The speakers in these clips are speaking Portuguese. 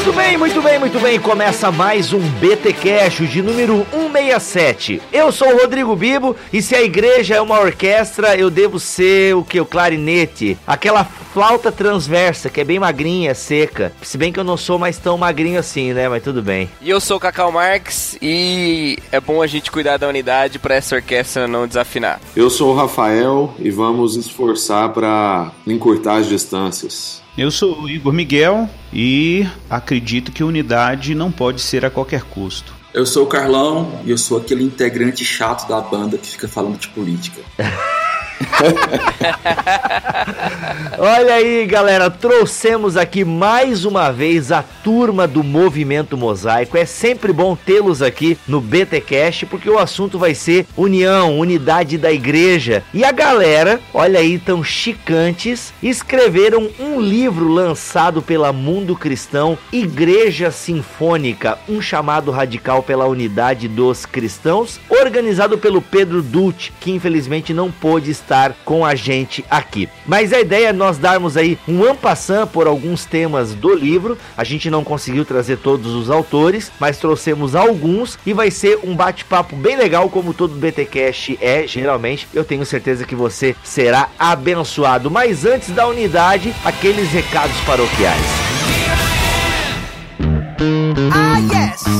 Muito bem, muito bem, muito bem. Começa mais um BT Cash de número 167. Eu sou o Rodrigo Bibo e se a igreja é uma orquestra, eu devo ser o que? O clarinete. Aquela flauta transversa que é bem magrinha, seca. Se bem que eu não sou mais tão magrinho assim, né? Mas tudo bem. E eu sou o Cacau Marx e é bom a gente cuidar da unidade para essa orquestra não desafinar. Eu sou o Rafael e vamos esforçar para encurtar as distâncias. Eu sou o Igor Miguel e acredito que unidade não pode ser a qualquer custo. Eu sou o Carlão e eu sou aquele integrante chato da banda que fica falando de política. Olha aí, galera, trouxemos aqui mais uma vez a turma do Movimento Mosaico. É sempre bom tê-los aqui no BTcast porque o assunto vai ser união, unidade da igreja. E a galera, olha aí, tão chicantes, escreveram um livro lançado pela Mundo Cristão, Igreja Sinfônica, um chamado radical pela unidade dos cristãos, organizado pelo Pedro Dult, que infelizmente não pôde estar estar com a gente aqui. Mas a ideia é nós darmos aí um ampassant por alguns temas do livro. A gente não conseguiu trazer todos os autores, mas trouxemos alguns e vai ser um bate-papo bem legal, como todo BTcast é, geralmente. Eu tenho certeza que você será abençoado. Mas antes da unidade, aqueles recados paroquiais. Ah, yes!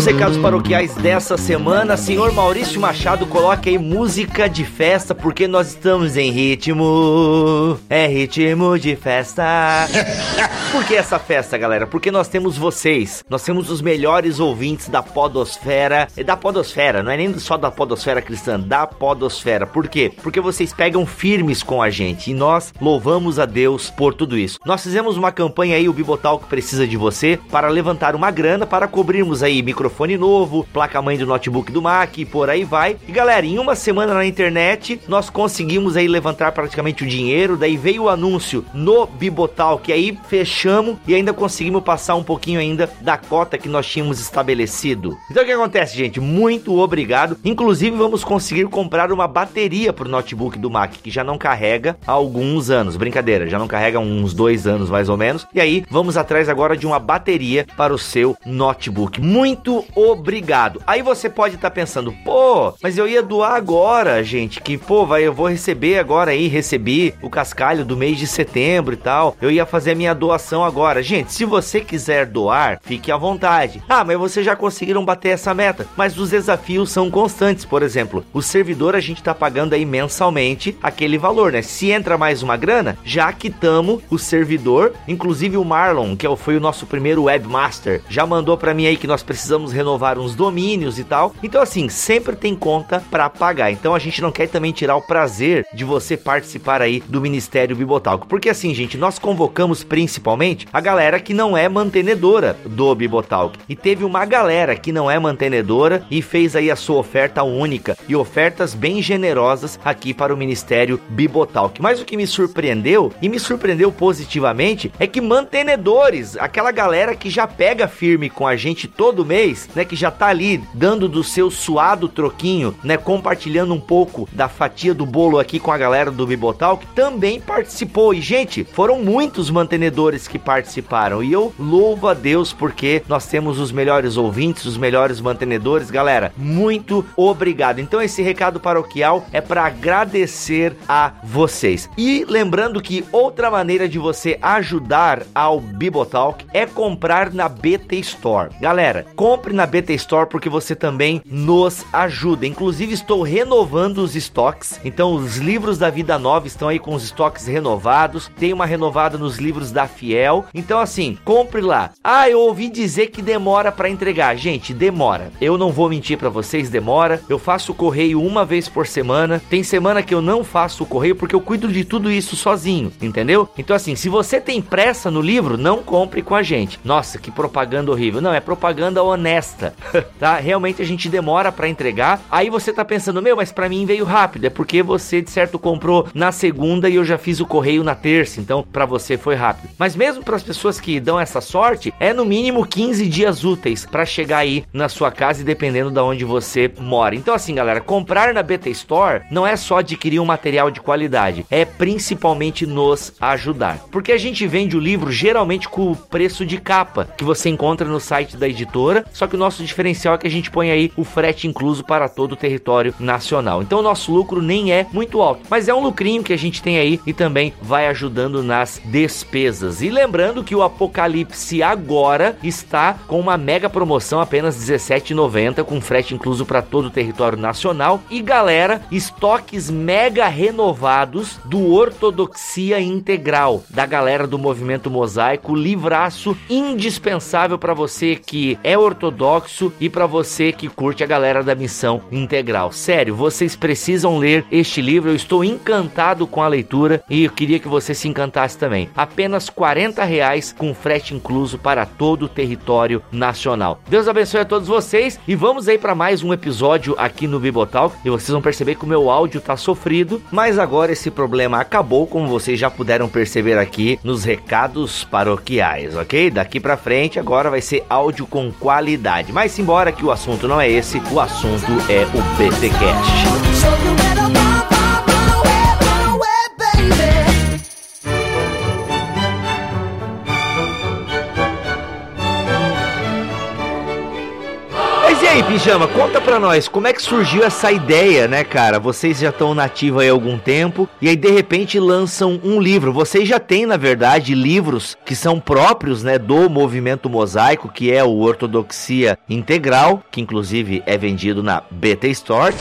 Nos recados paroquiais dessa semana, senhor Maurício Machado, coloque aí música de festa, porque nós estamos em ritmo. É ritmo de festa. Por que essa festa, galera? Porque nós temos vocês. Nós temos os melhores ouvintes da Podosfera. É da Podosfera, não é nem só da Podosfera cristã, da Podosfera. Por quê? Porque vocês pegam firmes com a gente e nós louvamos a Deus por tudo isso. Nós fizemos uma campanha aí, o Bibotal que precisa de você, para levantar uma grana para cobrirmos aí microfone novo, placa-mãe do notebook do Mac e por aí vai. E galera, em uma semana na internet, nós conseguimos aí levantar praticamente o dinheiro, daí veio o anúncio no Bibotal, que aí fechamos e ainda conseguimos passar um pouquinho ainda da cota que nós tínhamos estabelecido. Então o que acontece, gente? Muito obrigado. Inclusive vamos conseguir comprar uma bateria pro notebook do Mac, que já não carrega há alguns anos. Brincadeira, já não carrega há uns dois anos mais ou menos. E aí vamos atrás agora de uma bateria para o seu notebook. Muito obrigado. Aí você pode estar tá pensando, pô, mas eu ia doar agora, gente, que pô, vai, eu vou receber agora aí, recebi o cascalho do mês de setembro e tal. Eu ia fazer a minha doação agora. Gente, se você quiser doar, fique à vontade. Ah, mas vocês já conseguiram bater essa meta. Mas os desafios são constantes, por exemplo, o servidor a gente tá pagando aí mensalmente aquele valor, né? Se entra mais uma grana, já quitamos o servidor, inclusive o Marlon, que é foi o nosso primeiro webmaster, já mandou para mim aí que nós precisamos precisamos renovar uns domínios e tal. Então, assim, sempre tem conta para pagar. Então, a gente não quer também tirar o prazer de você participar aí do Ministério Bibotalco. Porque, assim, gente, nós convocamos principalmente a galera que não é mantenedora do Bibotalk. E teve uma galera que não é mantenedora e fez aí a sua oferta única e ofertas bem generosas aqui para o Ministério Bibotalk. Mas o que me surpreendeu, e me surpreendeu positivamente, é que mantenedores, aquela galera que já pega firme com a gente todo mês, né, que já tá ali dando do seu suado troquinho, né, compartilhando um pouco da fatia do bolo aqui com a galera do Bibotal, que também participou. E, gente, foram muitos mantenedores que participaram. E eu louvo a Deus porque nós temos os melhores ouvintes, os melhores mantenedores. Galera, muito obrigado. Então, esse recado paroquial é para agradecer a vocês. E lembrando que outra maneira de você ajudar ao Bibotalk é comprar na BT Store. Galera, compre na BT Store porque você também nos ajuda. Inclusive, estou renovando os estoques. Então, os livros da Vida Nova estão aí com os estoques renovados. Tem uma renovada nos livros da Fiel. Então, assim, compre lá. Ah, eu ouvi dizer que demora para entregar. Gente, demora. Eu não vou mentir para vocês, demora. Eu faço o correio uma vez por semana. Tem semana que eu não faço o correio porque eu cuido de tudo isso sozinho, entendeu? Então, assim, se você tem pressa no livro, não compre com a gente. Nossa, que propaganda horrível. Não, é propaganda honesta honesta, tá? Realmente a gente demora para entregar. Aí você tá pensando, meu, mas para mim veio rápido. É porque você de certo comprou na segunda e eu já fiz o correio na terça, então para você foi rápido. Mas mesmo para as pessoas que dão essa sorte, é no mínimo 15 dias úteis para chegar aí na sua casa dependendo de onde você mora. Então assim, galera, comprar na BT Store não é só adquirir um material de qualidade, é principalmente nos ajudar. Porque a gente vende o livro geralmente com o preço de capa que você encontra no site da editora, só que o nosso diferencial é que a gente põe aí o frete incluso para todo o território nacional. Então o nosso lucro nem é muito alto, mas é um lucrinho que a gente tem aí e também vai ajudando nas despesas. E lembrando que o Apocalipse agora está com uma mega promoção apenas R$17,90 com frete incluso para todo o território nacional. E galera, estoques mega renovados do Ortodoxia Integral da galera do Movimento Mosaico, livraço indispensável para você que é ortodoxo e para você que curte a galera da Missão Integral. Sério, vocês precisam ler este livro. Eu estou encantado com a leitura e eu queria que você se encantasse também. Apenas 40 reais com frete incluso para todo o território nacional. Deus abençoe a todos vocês e vamos aí para mais um episódio aqui no Bibotal e vocês vão perceber que o meu áudio tá sofrido, mas agora esse problema acabou, como vocês já puderam perceber aqui nos recados paroquiais, ok? Daqui para frente agora vai ser áudio com qualidade. Mas embora que o assunto não é esse, o assunto é o BTcast. Pijama, conta pra nós, como é que surgiu essa ideia, né, cara? Vocês já estão nativos aí há algum tempo, e aí de repente lançam um livro. Vocês já têm, na verdade, livros que são próprios, né, do movimento mosaico, que é o Ortodoxia Integral, que inclusive é vendido na BT Store.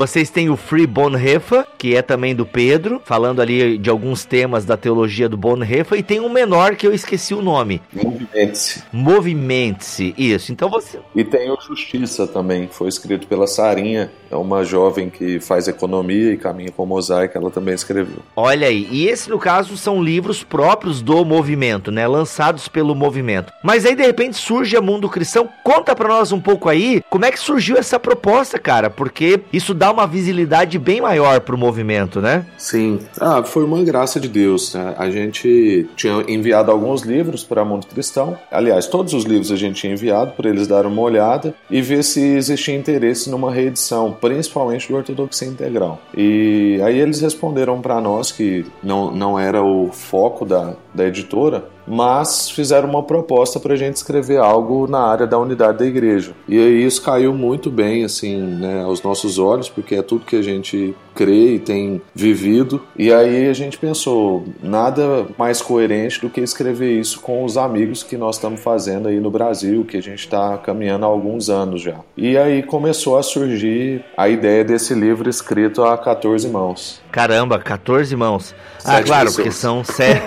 Vocês têm o Free Bonhoeffer, que é também do Pedro, falando ali de alguns temas da teologia do Bonhoeffer, e tem um menor que eu esqueci o nome. Movimente-se. Movimente-se, isso. Então você. E tem o Justiça também, foi escrito pela Sarinha, é uma jovem que faz economia e caminha com mosaico, ela também escreveu. Olha aí, e esse no caso são livros próprios do movimento, né? Lançados pelo movimento. Mas aí de repente surge a Mundo Cristão. Conta pra nós um pouco aí como é que surgiu essa proposta, cara, porque isso dá uma visibilidade bem maior pro movimento, né? Sim. Ah, foi uma graça de Deus. Né? A gente tinha enviado alguns livros para Mundo Cristão. Aliás, todos os livros a gente tinha enviado para eles darem uma olhada e ver se existia interesse numa reedição, principalmente do Ortodoxia Integral. E aí eles responderam para nós que não, não era o foco da, da editora, mas fizeram uma proposta para a gente escrever algo na área da unidade da igreja. E isso caiu muito bem assim, né, aos nossos olhos, porque é tudo que a gente crê e tem vivido. E aí a gente pensou, nada mais coerente do que escrever isso com os amigos que nós estamos fazendo aí no Brasil, que a gente está caminhando há alguns anos já. E aí começou a surgir a ideia desse livro escrito a 14 mãos. Caramba, 14 mãos. Ah, Sete claro, pessoas. porque são sete.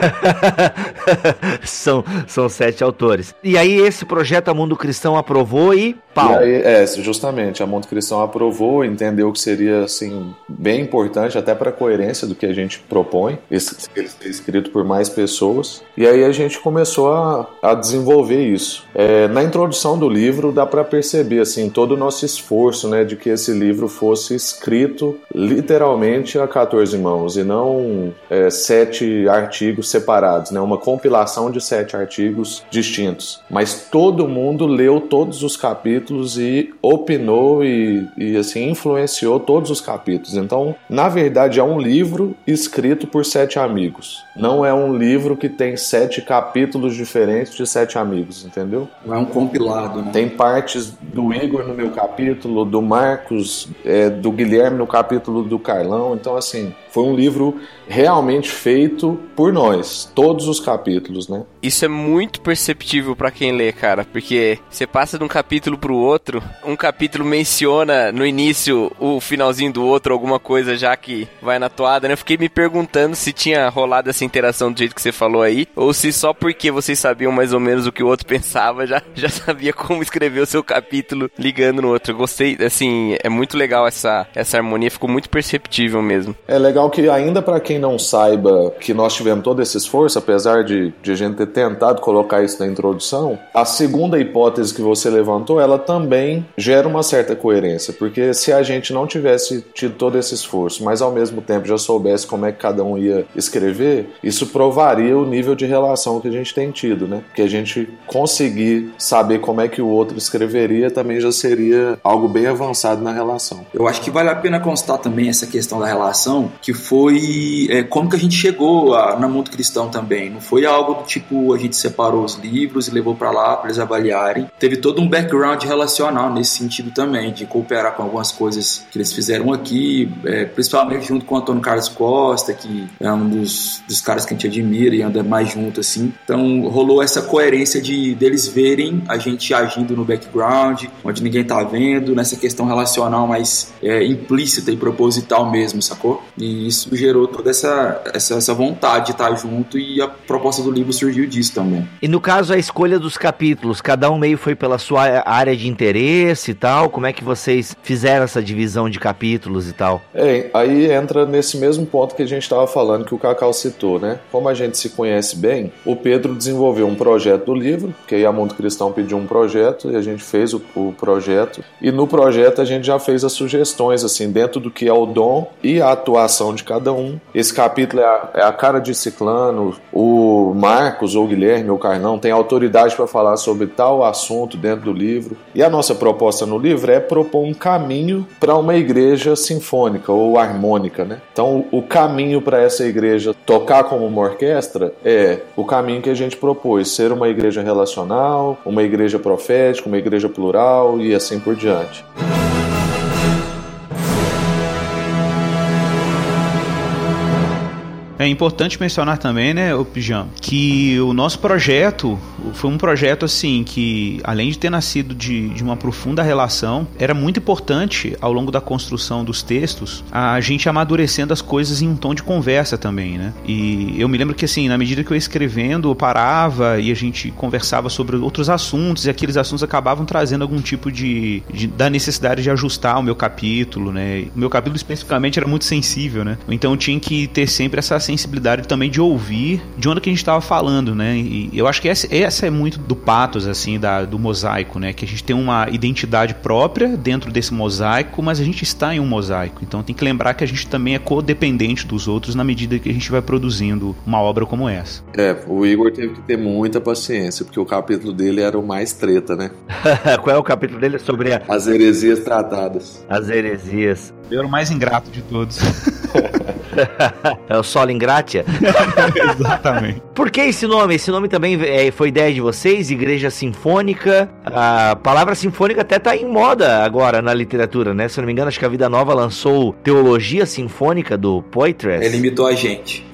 são, são sete autores. E aí, esse projeto a Mundo Cristão aprovou e pau. E aí, é, justamente, a Monte Cristão aprovou, entendeu que seria assim bem importante até para a coerência do que a gente propõe, ele ser escrito por mais pessoas. E aí a gente começou a, a desenvolver isso. É, na introdução do livro dá para perceber assim todo o nosso esforço, né, de que esse livro fosse escrito literalmente a 14 mãos e não é, sete artigos separados, né, uma compilação de sete artigos distintos. Mas todo mundo leu todos os capítulos e opinou e, e assim influenciou todos os capítulos. Então, na verdade, é um livro escrito por sete amigos. Não é um livro que tem sete capítulos diferentes de sete amigos, entendeu? Não é um compilado, né? Tem partes do Igor no meu capítulo, do Marcos, é, do Guilherme no capítulo do Carlão. Então, assim, foi um livro realmente feito por nós, todos os capítulos, né? Isso é muito perceptível pra quem lê, cara, porque você passa de um capítulo pro outro, um capítulo menciona no início o finalzinho do outro, alguma coisa já que vai na toada, né? Eu fiquei me perguntando se tinha rolado essa interação do jeito que você falou aí, ou se só porque vocês sabiam mais ou menos o que o outro pensava, já, já sabia como escrever o seu capítulo capítulo ligando no outro. Eu gostei, assim, é muito legal essa, essa harmonia, ficou muito perceptível mesmo. É legal que ainda para quem não saiba que nós tivemos todo esse esforço, apesar de, de a gente ter tentado colocar isso na introdução, a segunda hipótese que você levantou, ela também gera uma certa coerência, porque se a gente não tivesse tido todo esse esforço, mas ao mesmo tempo já soubesse como é que cada um ia escrever, isso provaria o nível de relação que a gente tem tido, né? Que a gente conseguir saber como é que o outro escreveria também já seria algo bem avançado na relação. Eu acho que vale a pena constar também essa questão da relação, que foi é, como que a gente chegou a, na mundo cristão também. Não foi algo do tipo a gente separou os livros e levou para lá para eles avaliarem. Teve todo um background relacional nesse sentido também, de cooperar com algumas coisas que eles fizeram aqui, é, principalmente junto com o Antônio Carlos Costa, que é um dos, dos caras que a gente admira e anda mais junto assim. Então rolou essa coerência de deles verem a gente agindo no background, onde ninguém tá vendo, nessa questão relacional mais é, implícita e proposital mesmo, sacou? E isso gerou toda essa, essa, essa vontade de estar junto e a proposta do livro surgiu disso também. E no caso, a escolha dos capítulos, cada um meio foi pela sua área de interesse e tal? Como é que vocês fizeram essa divisão de capítulos e tal? É, aí entra nesse mesmo ponto que a gente estava falando que o Cacau citou, né? Como a gente se conhece bem, o Pedro desenvolveu um projeto do livro, que aí a Mundo Cristão pediu um projeto e a gente fez o, o projeto. E no projeto a gente já fez as sugestões, assim, dentro do que é o dom e a atuação de cada um. Esse capítulo é a, é a cara de Ciclano, o Marcos ou Guilherme ou Carnão tem autoridade para falar sobre tal assunto dentro do livro. E a nossa proposta no livro é propor um caminho para uma igreja sinfônica ou harmônica, né? Então, o caminho para essa igreja tocar como uma orquestra é o caminho que a gente propôs, ser uma igreja relacional, uma igreja profética, uma igreja plural e assim por diante. É importante mencionar também, né, o Pijama, que o nosso projeto foi um projeto assim que, além de ter nascido de, de uma profunda relação, era muito importante ao longo da construção dos textos a gente amadurecendo as coisas em um tom de conversa também, né? E eu me lembro que assim, na medida que eu ia escrevendo, eu parava e a gente conversava sobre outros assuntos e aqueles assuntos acabavam trazendo algum tipo de, de da necessidade de ajustar o meu capítulo, né? O meu capítulo especificamente era muito sensível, né? Então tinha que ter sempre essa sensibilidade também de ouvir de onde que a gente estava falando, né? E eu acho que essa, essa é muito do patos, assim, da, do mosaico, né? Que a gente tem uma identidade própria dentro desse mosaico, mas a gente está em um mosaico. Então tem que lembrar que a gente também é codependente dos outros na medida que a gente vai produzindo uma obra como essa. É, o Igor teve que ter muita paciência, porque o capítulo dele era o mais treta, né? Qual é o capítulo dele? Sobre a... as heresias tratadas. As heresias. Eu era o mais ingrato de todos. é o Solo Ingratia? Exatamente. Por que esse nome? Esse nome também é, foi ideia de vocês, Igreja Sinfônica. A palavra sinfônica até tá em moda agora na literatura, né? Se eu não me engano, acho que a Vida Nova lançou Teologia Sinfônica do Poitras. Ele imitou a gente.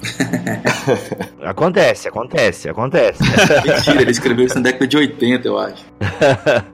acontece, acontece, acontece. Mentira, ele escreveu isso na década de 80, eu acho.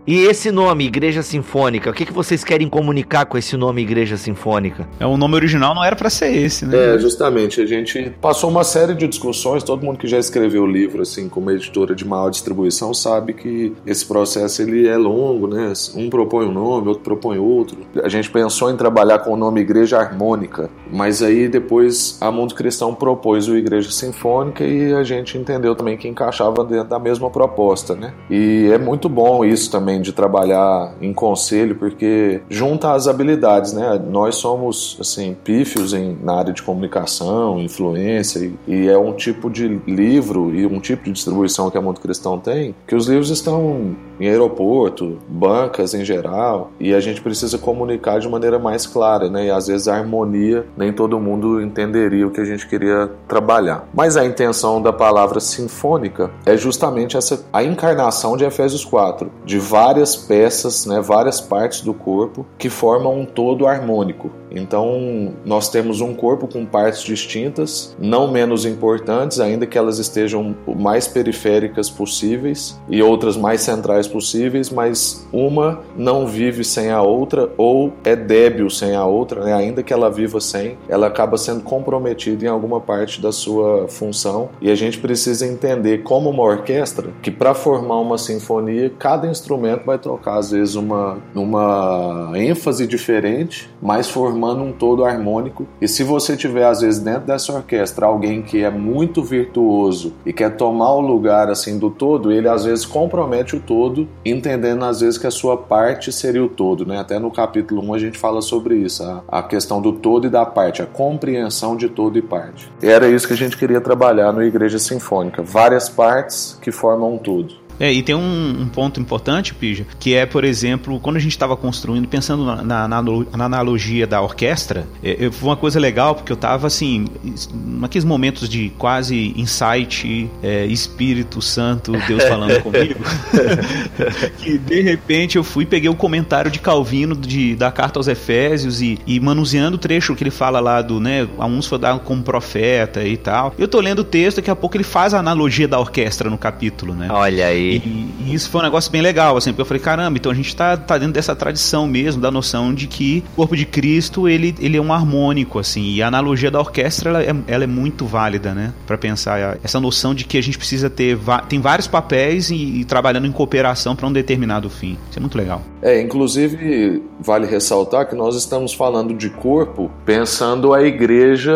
e esse nome, Igreja Sinfônica, o que, que vocês querem comunicar com esse nome Igreja Sinfônica? É, o nome original não era para ser esse, né? É, justamente. A gente passou uma série de discussões, todo mundo que já escreveu o livro, assim, como editora de maior distribuição, sabe que esse processo ele é longo, né? Um propõe um nome, outro propõe outro. A gente pensou em trabalhar com o nome Igreja Harmônica, mas aí depois a Mundo Cristão propôs o Igreja Sinfônica e a gente entendeu também que encaixava dentro da mesma proposta, né? E é muito bom isso também de trabalhar em conselho, porque junta as habilidades, né? Nós somos, assim, pífios em, na área de comunicação, influência, e, e é um tipo de livro e um tipo de distribuição que a Mundo Cristão tem, que os livros estão em aeroporto, bancas em geral, e a gente precisa comunicar de maneira mais clara, né? E às vezes a harmonia nem todo mundo entenderia o que a gente queria trabalhar. Mas a intenção da palavra sinfônica é justamente essa a encarnação de Efésios 4, de várias peças, né, várias partes do corpo que formam um todo harmônico. Então, nós temos um corpo com partes distintas, não menos importantes, ainda que elas estejam o mais periféricas possíveis e outras mais centrais possíveis, mas uma não vive sem a outra ou é débil sem a outra, né? ainda que ela viva sem, ela acaba sendo comprometida em alguma parte da sua função e a gente precisa entender como uma orquestra que para formar uma sinfonia cada instrumento vai tocar às vezes uma, uma ênfase diferente, mas formando um todo harmônico. E se você tiver às vezes dentro dessa orquestra alguém que é muito virtuoso e quer tomar o lugar assim do todo, ele às vezes compromete o todo, entendendo às vezes que a sua parte seria o todo, né? Até no capítulo 1 a gente fala sobre isso, a, a questão do todo e da parte, a compreensão de todo e parte. E era isso que a gente queria trabalhar no Igreja Sinfônica, várias partes que formam um todo. É, e tem um, um, ponto importante, Pija, que é, por exemplo, quando a gente estava construindo, pensando na, na, na, analogia da orquestra, é, foi uma coisa legal, porque eu estava assim, naqueles momentos de quase insight, é, Espírito Santo, Deus falando comigo, que de repente eu fui peguei o comentário de Calvino de, da carta aos Efésios e, e manuseando o trecho que ele fala lá do, né, a uns foi dado como profeta e tal. Eu tô lendo o texto, daqui a pouco ele faz a analogia da orquestra no capítulo, né? Olha aí. E, isso foi um negócio bem legal, assim, porque eu falei, caramba, então a gente tá, tá dentro dessa tradição mesmo, da noção de que o corpo de Cristo, ele, ele é um harmônico, assim, e a analogia da orquestra, ela é, ela é muito válida, né, para pensar essa noção de que a gente precisa ter, tem vários papéis e, e trabalhando em cooperação para um determinado fim. Isso é muito legal. É, inclusive, vale ressaltar que nós estamos falando de corpo pensando a igreja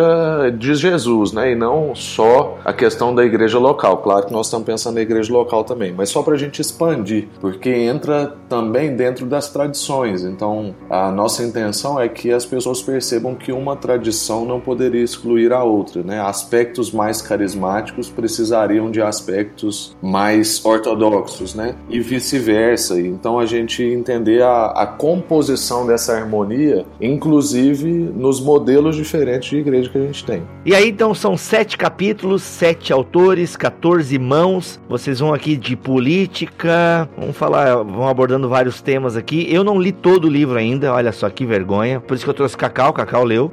de Jesus, né, e não só a questão da igreja local. Claro que nós estamos pensando na igreja local também, mas só para a gente expandir, porque entra também dentro das tradições. Então, a nossa intenção é que as pessoas percebam que uma tradição não poderia excluir a outra, né? Aspectos mais carismáticos precisariam de aspectos mais ortodoxos, né? E vice-versa. Então, a gente entender a, a composição dessa harmonia, inclusive nos modelos diferentes de igreja que a gente tem. E aí, então, são sete capítulos, sete autores, 14 mãos. Vocês vão aqui de política, vamos falar, vamos abordando vários temas aqui. Eu não li todo o livro ainda, olha só que vergonha. Por isso que eu trouxe Cacau, Cacau leu.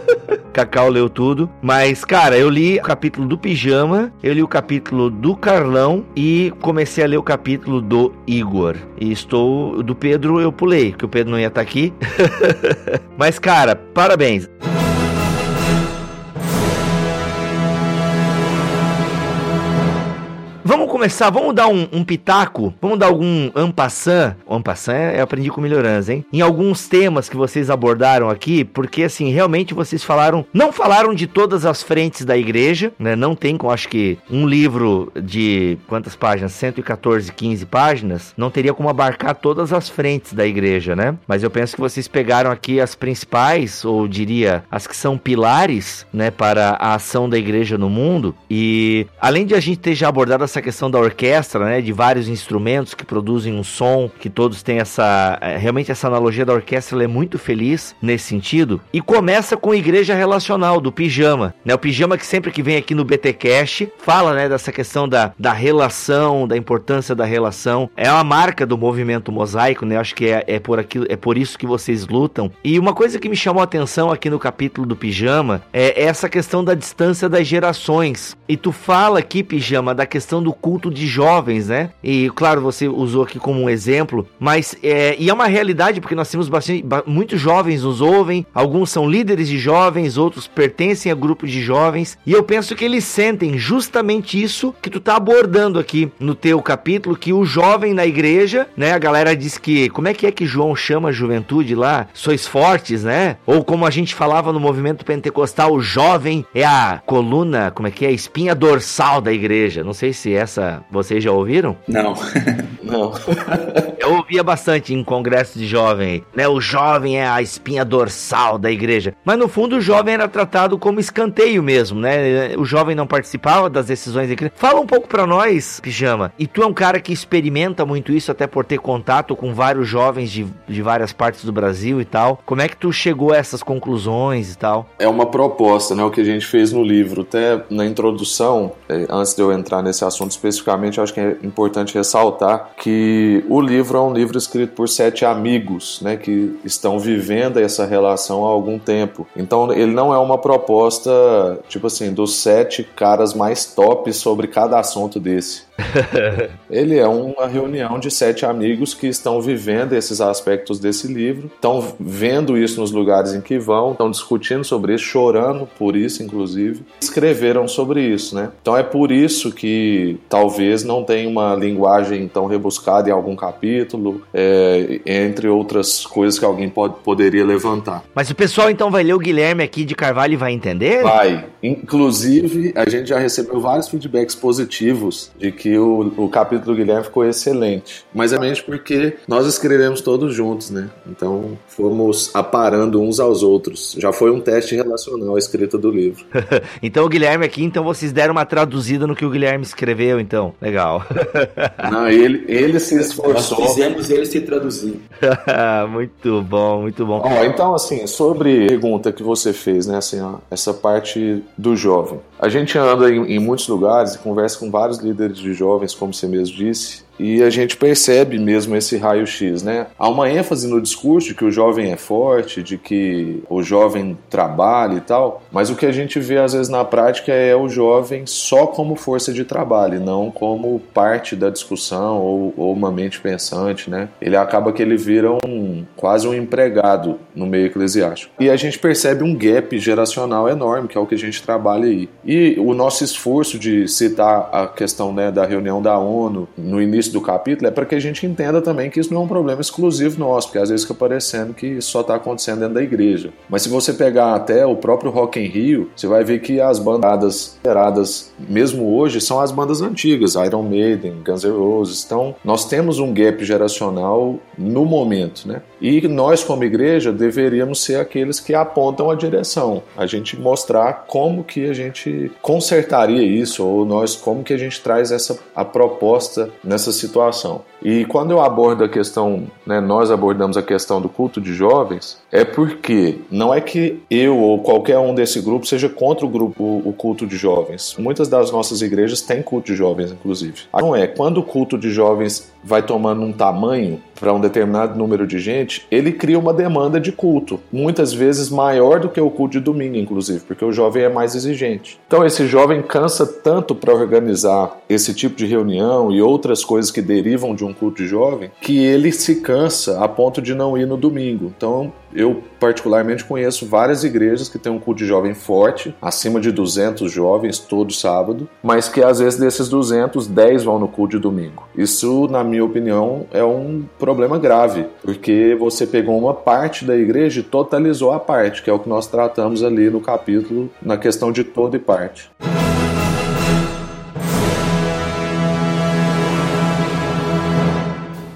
Cacau leu tudo. Mas, cara, eu li o capítulo do Pijama, eu li o capítulo do Carlão e comecei a ler o capítulo do Igor. E estou. Do Pedro eu pulei, que o Pedro não ia estar aqui. Mas, cara, parabéns. Vamos começar, vamos dar um, um pitaco, vamos dar algum ampassan. Ampassan é, eu aprendi com melhorança, hein? Em alguns temas que vocês abordaram aqui, porque assim, realmente vocês falaram, não falaram de todas as frentes da igreja, né? Não tem, acho que um livro de quantas páginas? 114, 15 páginas, não teria como abarcar todas as frentes da igreja, né? Mas eu penso que vocês pegaram aqui as principais, ou diria, as que são pilares, né, para a ação da igreja no mundo. E além de a gente ter já abordado essa questão da orquestra, né, de vários instrumentos que produzem um som, que todos têm essa, é, realmente essa analogia da orquestra, é muito feliz nesse sentido. E começa com igreja relacional do pijama, né? O pijama que sempre que vem aqui no BT Cash fala, né, dessa questão da, da relação, da importância da relação. É uma marca do movimento mosaico, né? Acho que é, é por aquilo, é por isso que vocês lutam. E uma coisa que me chamou a atenção aqui no capítulo do pijama é essa questão da distância das gerações. E tu fala aqui, pijama, da questão do culto de jovens, né? E claro, você usou aqui como um exemplo, mas é, e é uma realidade porque nós temos bastante, muitos jovens nos ouvem, alguns são líderes de jovens, outros pertencem a grupos de jovens, e eu penso que eles sentem justamente isso que tu tá abordando aqui no teu capítulo, que o jovem na igreja, né? A galera diz que, como é que é que João chama a juventude lá? Sois fortes, né? Ou como a gente falava no movimento pentecostal, o jovem é a coluna, como é que é? A espinha dorsal da igreja. Não sei se essa vocês já ouviram? Não. Não. Eu ouvia bastante em congresso de jovem, né? O jovem é a espinha dorsal da igreja. Mas no fundo o jovem era tratado como escanteio mesmo, né? O jovem não participava das decisões da igreja. Fala um pouco para nós, Pijama. E tu é um cara que experimenta muito isso até por ter contato com vários jovens de, de várias partes do Brasil e tal. Como é que tu chegou a essas conclusões e tal? É uma proposta, né? O que a gente fez no livro. Até na introdução, é, antes de eu entrar nesse assunto especificamente, eu acho que é importante ressaltar que o livro é um livro escrito por sete amigos, né, que estão vivendo essa relação há algum tempo. Então, ele não é uma proposta, tipo assim, dos sete caras mais top sobre cada assunto desse. Ele é uma reunião de sete amigos que estão vivendo esses aspectos desse livro, estão vendo isso nos lugares em que vão, estão discutindo sobre isso, chorando por isso, inclusive, escreveram sobre isso, né? Então é por isso que talvez não tenha uma linguagem tão rebuscada em algum capítulo, é, entre outras coisas que alguém pode, poderia levantar. Mas o pessoal então vai ler o Guilherme aqui de Carvalho e vai entender? Vai. Inclusive, a gente já recebeu vários feedbacks positivos de que o, o capítulo do Guilherme ficou excelente. Mas é mente porque nós escrevemos todos juntos, né? Então fomos aparando uns aos outros. Já foi um teste relacional a escrita do livro. então o Guilherme aqui, então vocês deram uma traduzida no que o Guilherme escreveu, então. Legal. Não, ele, ele se esforçou. Nós fizemos ele se traduzir. muito bom, muito bom. Ó, então, assim, sobre a pergunta que você fez, né? Assim, ó, essa parte do jovem. A gente anda em, em muitos lugares e conversa com vários líderes de jovens, como você mesmo disse, e a gente percebe mesmo esse raio-x, né? Há uma ênfase no discurso de que o jovem é forte, de que o jovem trabalha e tal, mas o que a gente vê às vezes na prática é o jovem só como força de trabalho, não como parte da discussão ou, ou uma mente pensante, né? Ele acaba que ele vira um quase um empregado no meio eclesiástico. E a gente percebe um gap geracional enorme, que é o que a gente trabalha aí. E o nosso esforço de citar a questão né, da reunião da ONU no início início do capítulo é para que a gente entenda também que isso não é um problema exclusivo nosso, porque às vezes fica parecendo que só está acontecendo dentro da igreja. Mas se você pegar até o próprio Rock in Rio, você vai ver que as bandadas geradas, mesmo hoje, são as bandas antigas, Iron Maiden, Guns N' Roses. Então, nós temos um gap geracional no momento, né? E nós, como igreja, deveríamos ser aqueles que apontam a direção, a gente mostrar como que a gente consertaria isso, ou nós, como que a gente traz essa a proposta nessa situação. E quando eu abordo a questão, né, nós abordamos a questão do culto de jovens, é porque não é que eu ou qualquer um desse grupo seja contra o grupo o culto de jovens. Muitas das nossas igrejas têm culto de jovens, inclusive. Não é quando o culto de jovens vai tomando um tamanho para um determinado número de gente, ele cria uma demanda de culto, muitas vezes maior do que o culto de domingo, inclusive, porque o jovem é mais exigente. Então esse jovem cansa tanto para organizar esse tipo de reunião e outras coisas que derivam de um culto de jovem, que ele se cansa a ponto de não ir no domingo. Então eu particularmente conheço várias igrejas que têm um culto de jovem forte, acima de 200 jovens todo sábado, mas que às vezes desses 200, 10 vão no culto de domingo. Isso, na minha opinião, é um problema grave, porque você pegou uma parte da igreja e totalizou a parte, que é o que nós tratamos ali no capítulo, na questão de toda e parte.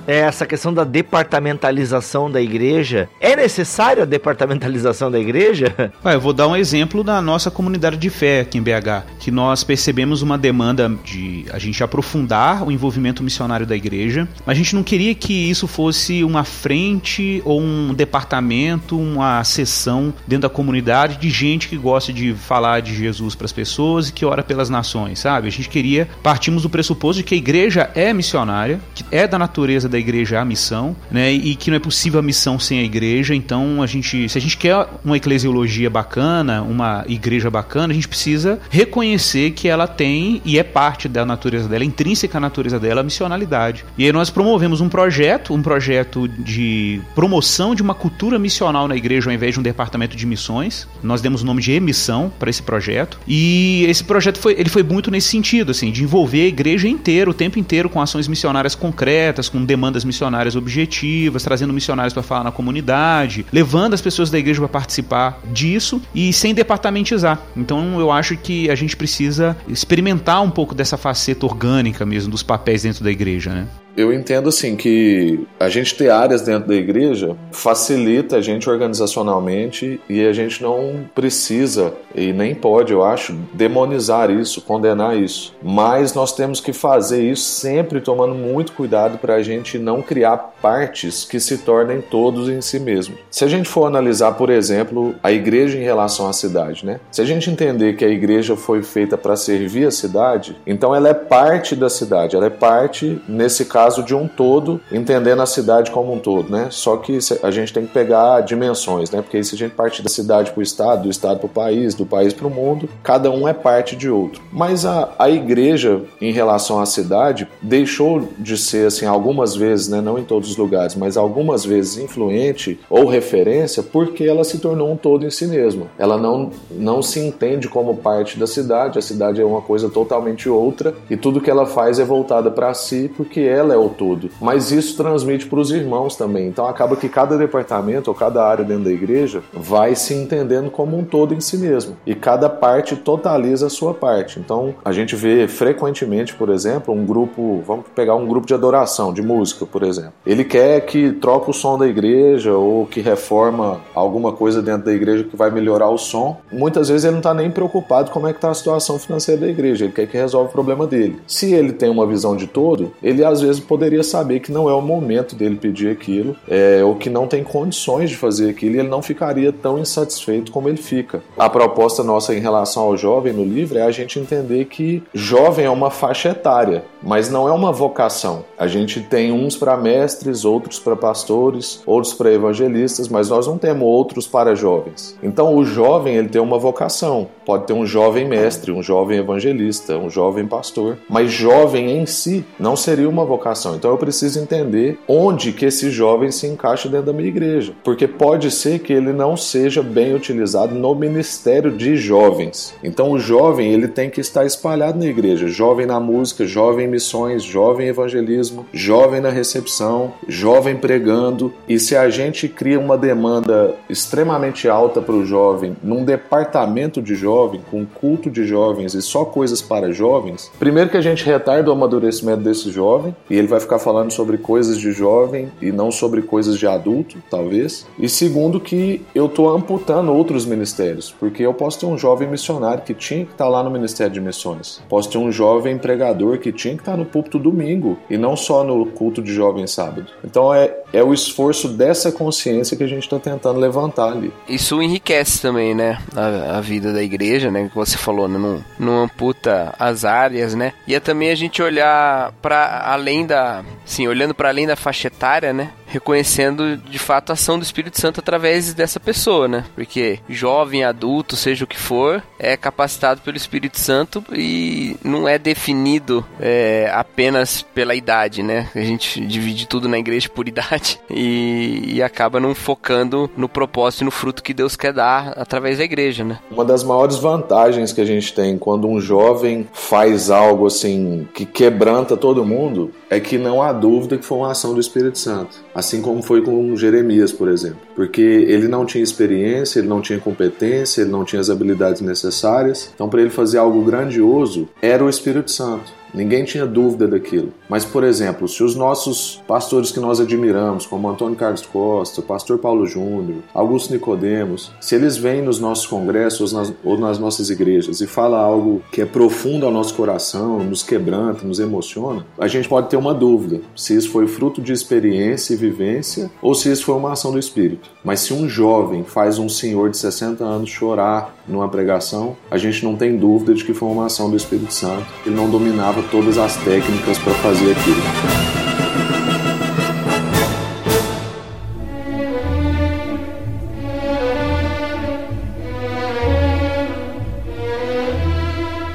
Essa questão da departamentalização da igreja. É necessária a departamentalização da igreja? Ah, eu vou dar um exemplo da nossa comunidade de fé aqui em BH, que nós percebemos uma demanda de a gente aprofundar o envolvimento missionário da igreja, mas a gente não queria que isso fosse uma frente ou um departamento, uma seção dentro da comunidade de gente que gosta de falar de Jesus para as pessoas e que ora pelas nações, sabe? A gente queria, partimos do pressuposto de que a igreja é missionária, que é da natureza da da igreja a missão, né? E que não é possível a missão sem a igreja. Então, a gente, se a gente quer uma eclesiologia bacana, uma igreja bacana, a gente precisa reconhecer que ela tem e é parte da natureza dela, intrínseca à natureza dela, a missionalidade. E aí nós promovemos um projeto, um projeto de promoção de uma cultura missional na igreja ao invés de um departamento de missões. Nós demos o nome de emissão para esse projeto. E esse projeto foi, ele foi muito nesse sentido, assim, de envolver a igreja inteira, o tempo inteiro com ações missionárias concretas, com demandas demandas missionárias objetivas, trazendo missionários para falar na comunidade, levando as pessoas da igreja para participar disso e sem departamentizar. Então eu acho que a gente precisa experimentar um pouco dessa faceta orgânica mesmo dos papéis dentro da igreja, né? Eu entendo assim que a gente ter áreas dentro da igreja facilita a gente organizacionalmente e a gente não precisa e nem pode, eu acho, demonizar isso, condenar isso. Mas nós temos que fazer isso sempre tomando muito cuidado para a gente não criar partes que se tornem todos em si mesmo. Se a gente for analisar, por exemplo, a igreja em relação à cidade, né? Se a gente entender que a igreja foi feita para servir a cidade, então ela é parte da cidade, ela é parte, nesse caso caso de um todo, entendendo a cidade como um todo, né? Só que a gente tem que pegar dimensões, né? Porque aí se a gente partir da cidade para o estado, do estado para o país, do país para o mundo, cada um é parte de outro. Mas a, a igreja, em relação à cidade, deixou de ser, assim, algumas vezes, né? Não em todos os lugares, mas algumas vezes influente ou referência porque ela se tornou um todo em si mesma. Ela não, não se entende como parte da cidade, a cidade é uma coisa totalmente outra e tudo que ela faz é voltada para si porque ela é o todo. Mas isso transmite para os irmãos também. Então acaba que cada departamento ou cada área dentro da igreja vai se entendendo como um todo em si mesmo e cada parte totaliza a sua parte. Então a gente vê frequentemente, por exemplo, um grupo, vamos pegar um grupo de adoração, de música, por exemplo. Ele quer que troque o som da igreja ou que reforma alguma coisa dentro da igreja que vai melhorar o som. Muitas vezes ele não está nem preocupado como é que está a situação financeira da igreja. Ele quer que resolva o problema dele. Se ele tem uma visão de todo, ele às vezes poderia saber que não é o momento dele pedir aquilo, é, ou que não tem condições de fazer aquilo, e ele não ficaria tão insatisfeito como ele fica. A proposta nossa em relação ao jovem no livro é a gente entender que jovem é uma faixa etária, mas não é uma vocação. A gente tem uns para mestres, outros para pastores, outros para evangelistas, mas nós não temos outros para jovens. Então o jovem ele tem uma vocação. Pode ter um jovem mestre, um jovem evangelista, um jovem pastor, mas jovem em si não seria uma vocação. Então eu preciso entender onde que esse jovem se encaixa dentro da minha igreja, porque pode ser que ele não seja bem utilizado no ministério de jovens. Então o jovem ele tem que estar espalhado na igreja, jovem na música, jovem em missões, jovem em evangelismo, jovem na recepção, jovem pregando. E se a gente cria uma demanda extremamente alta para o jovem num departamento de jovem, com culto de jovens e só coisas para jovens, primeiro que a gente retarda o amadurecimento desse jovem e ele vai ficar falando sobre coisas de jovem e não sobre coisas de adulto, talvez. E segundo que eu estou amputando outros ministérios, porque eu posso ter um jovem missionário que tinha que estar tá lá no Ministério de Missões. Posso ter um jovem pregador que tinha que estar tá no púlpito domingo e não só no culto de jovem sábado. Então é, é o esforço dessa consciência que a gente está tentando levantar ali. Isso enriquece também, né? A, a vida da igreja né? Que você falou, né? Não, não amputa as áreas, né? E é também a gente olhar para além da. Sim, olhando para além da faixa etária, né? Reconhecendo de fato a ação do Espírito Santo através dessa pessoa, né? Porque jovem, adulto, seja o que for, é capacitado pelo Espírito Santo e não é definido é, apenas pela idade, né? A gente divide tudo na igreja por idade e, e acaba não focando no propósito e no fruto que Deus quer dar através da igreja, né? Uma das maiores vantagens que a gente tem quando um jovem faz algo assim que quebranta todo mundo é que não há dúvida que foi uma ação do Espírito Santo. Assim como foi com Jeremias, por exemplo. Porque ele não tinha experiência, ele não tinha competência, ele não tinha as habilidades necessárias. Então, para ele fazer algo grandioso, era o Espírito Santo. Ninguém tinha dúvida daquilo. Mas, por exemplo, se os nossos pastores que nós admiramos, como Antônio Carlos Costa, pastor Paulo Júnior, Augusto Nicodemos, se eles vêm nos nossos congressos ou nas, ou nas nossas igrejas e fala algo que é profundo ao nosso coração, nos quebranta, nos emociona, a gente pode ter uma dúvida se isso foi fruto de experiência e vivência ou se isso foi uma ação do Espírito. Mas se um jovem faz um senhor de 60 anos chorar numa pregação, a gente não tem dúvida de que foi uma ação do Espírito Santo. Ele não dominava todas as técnicas para fazer aquilo.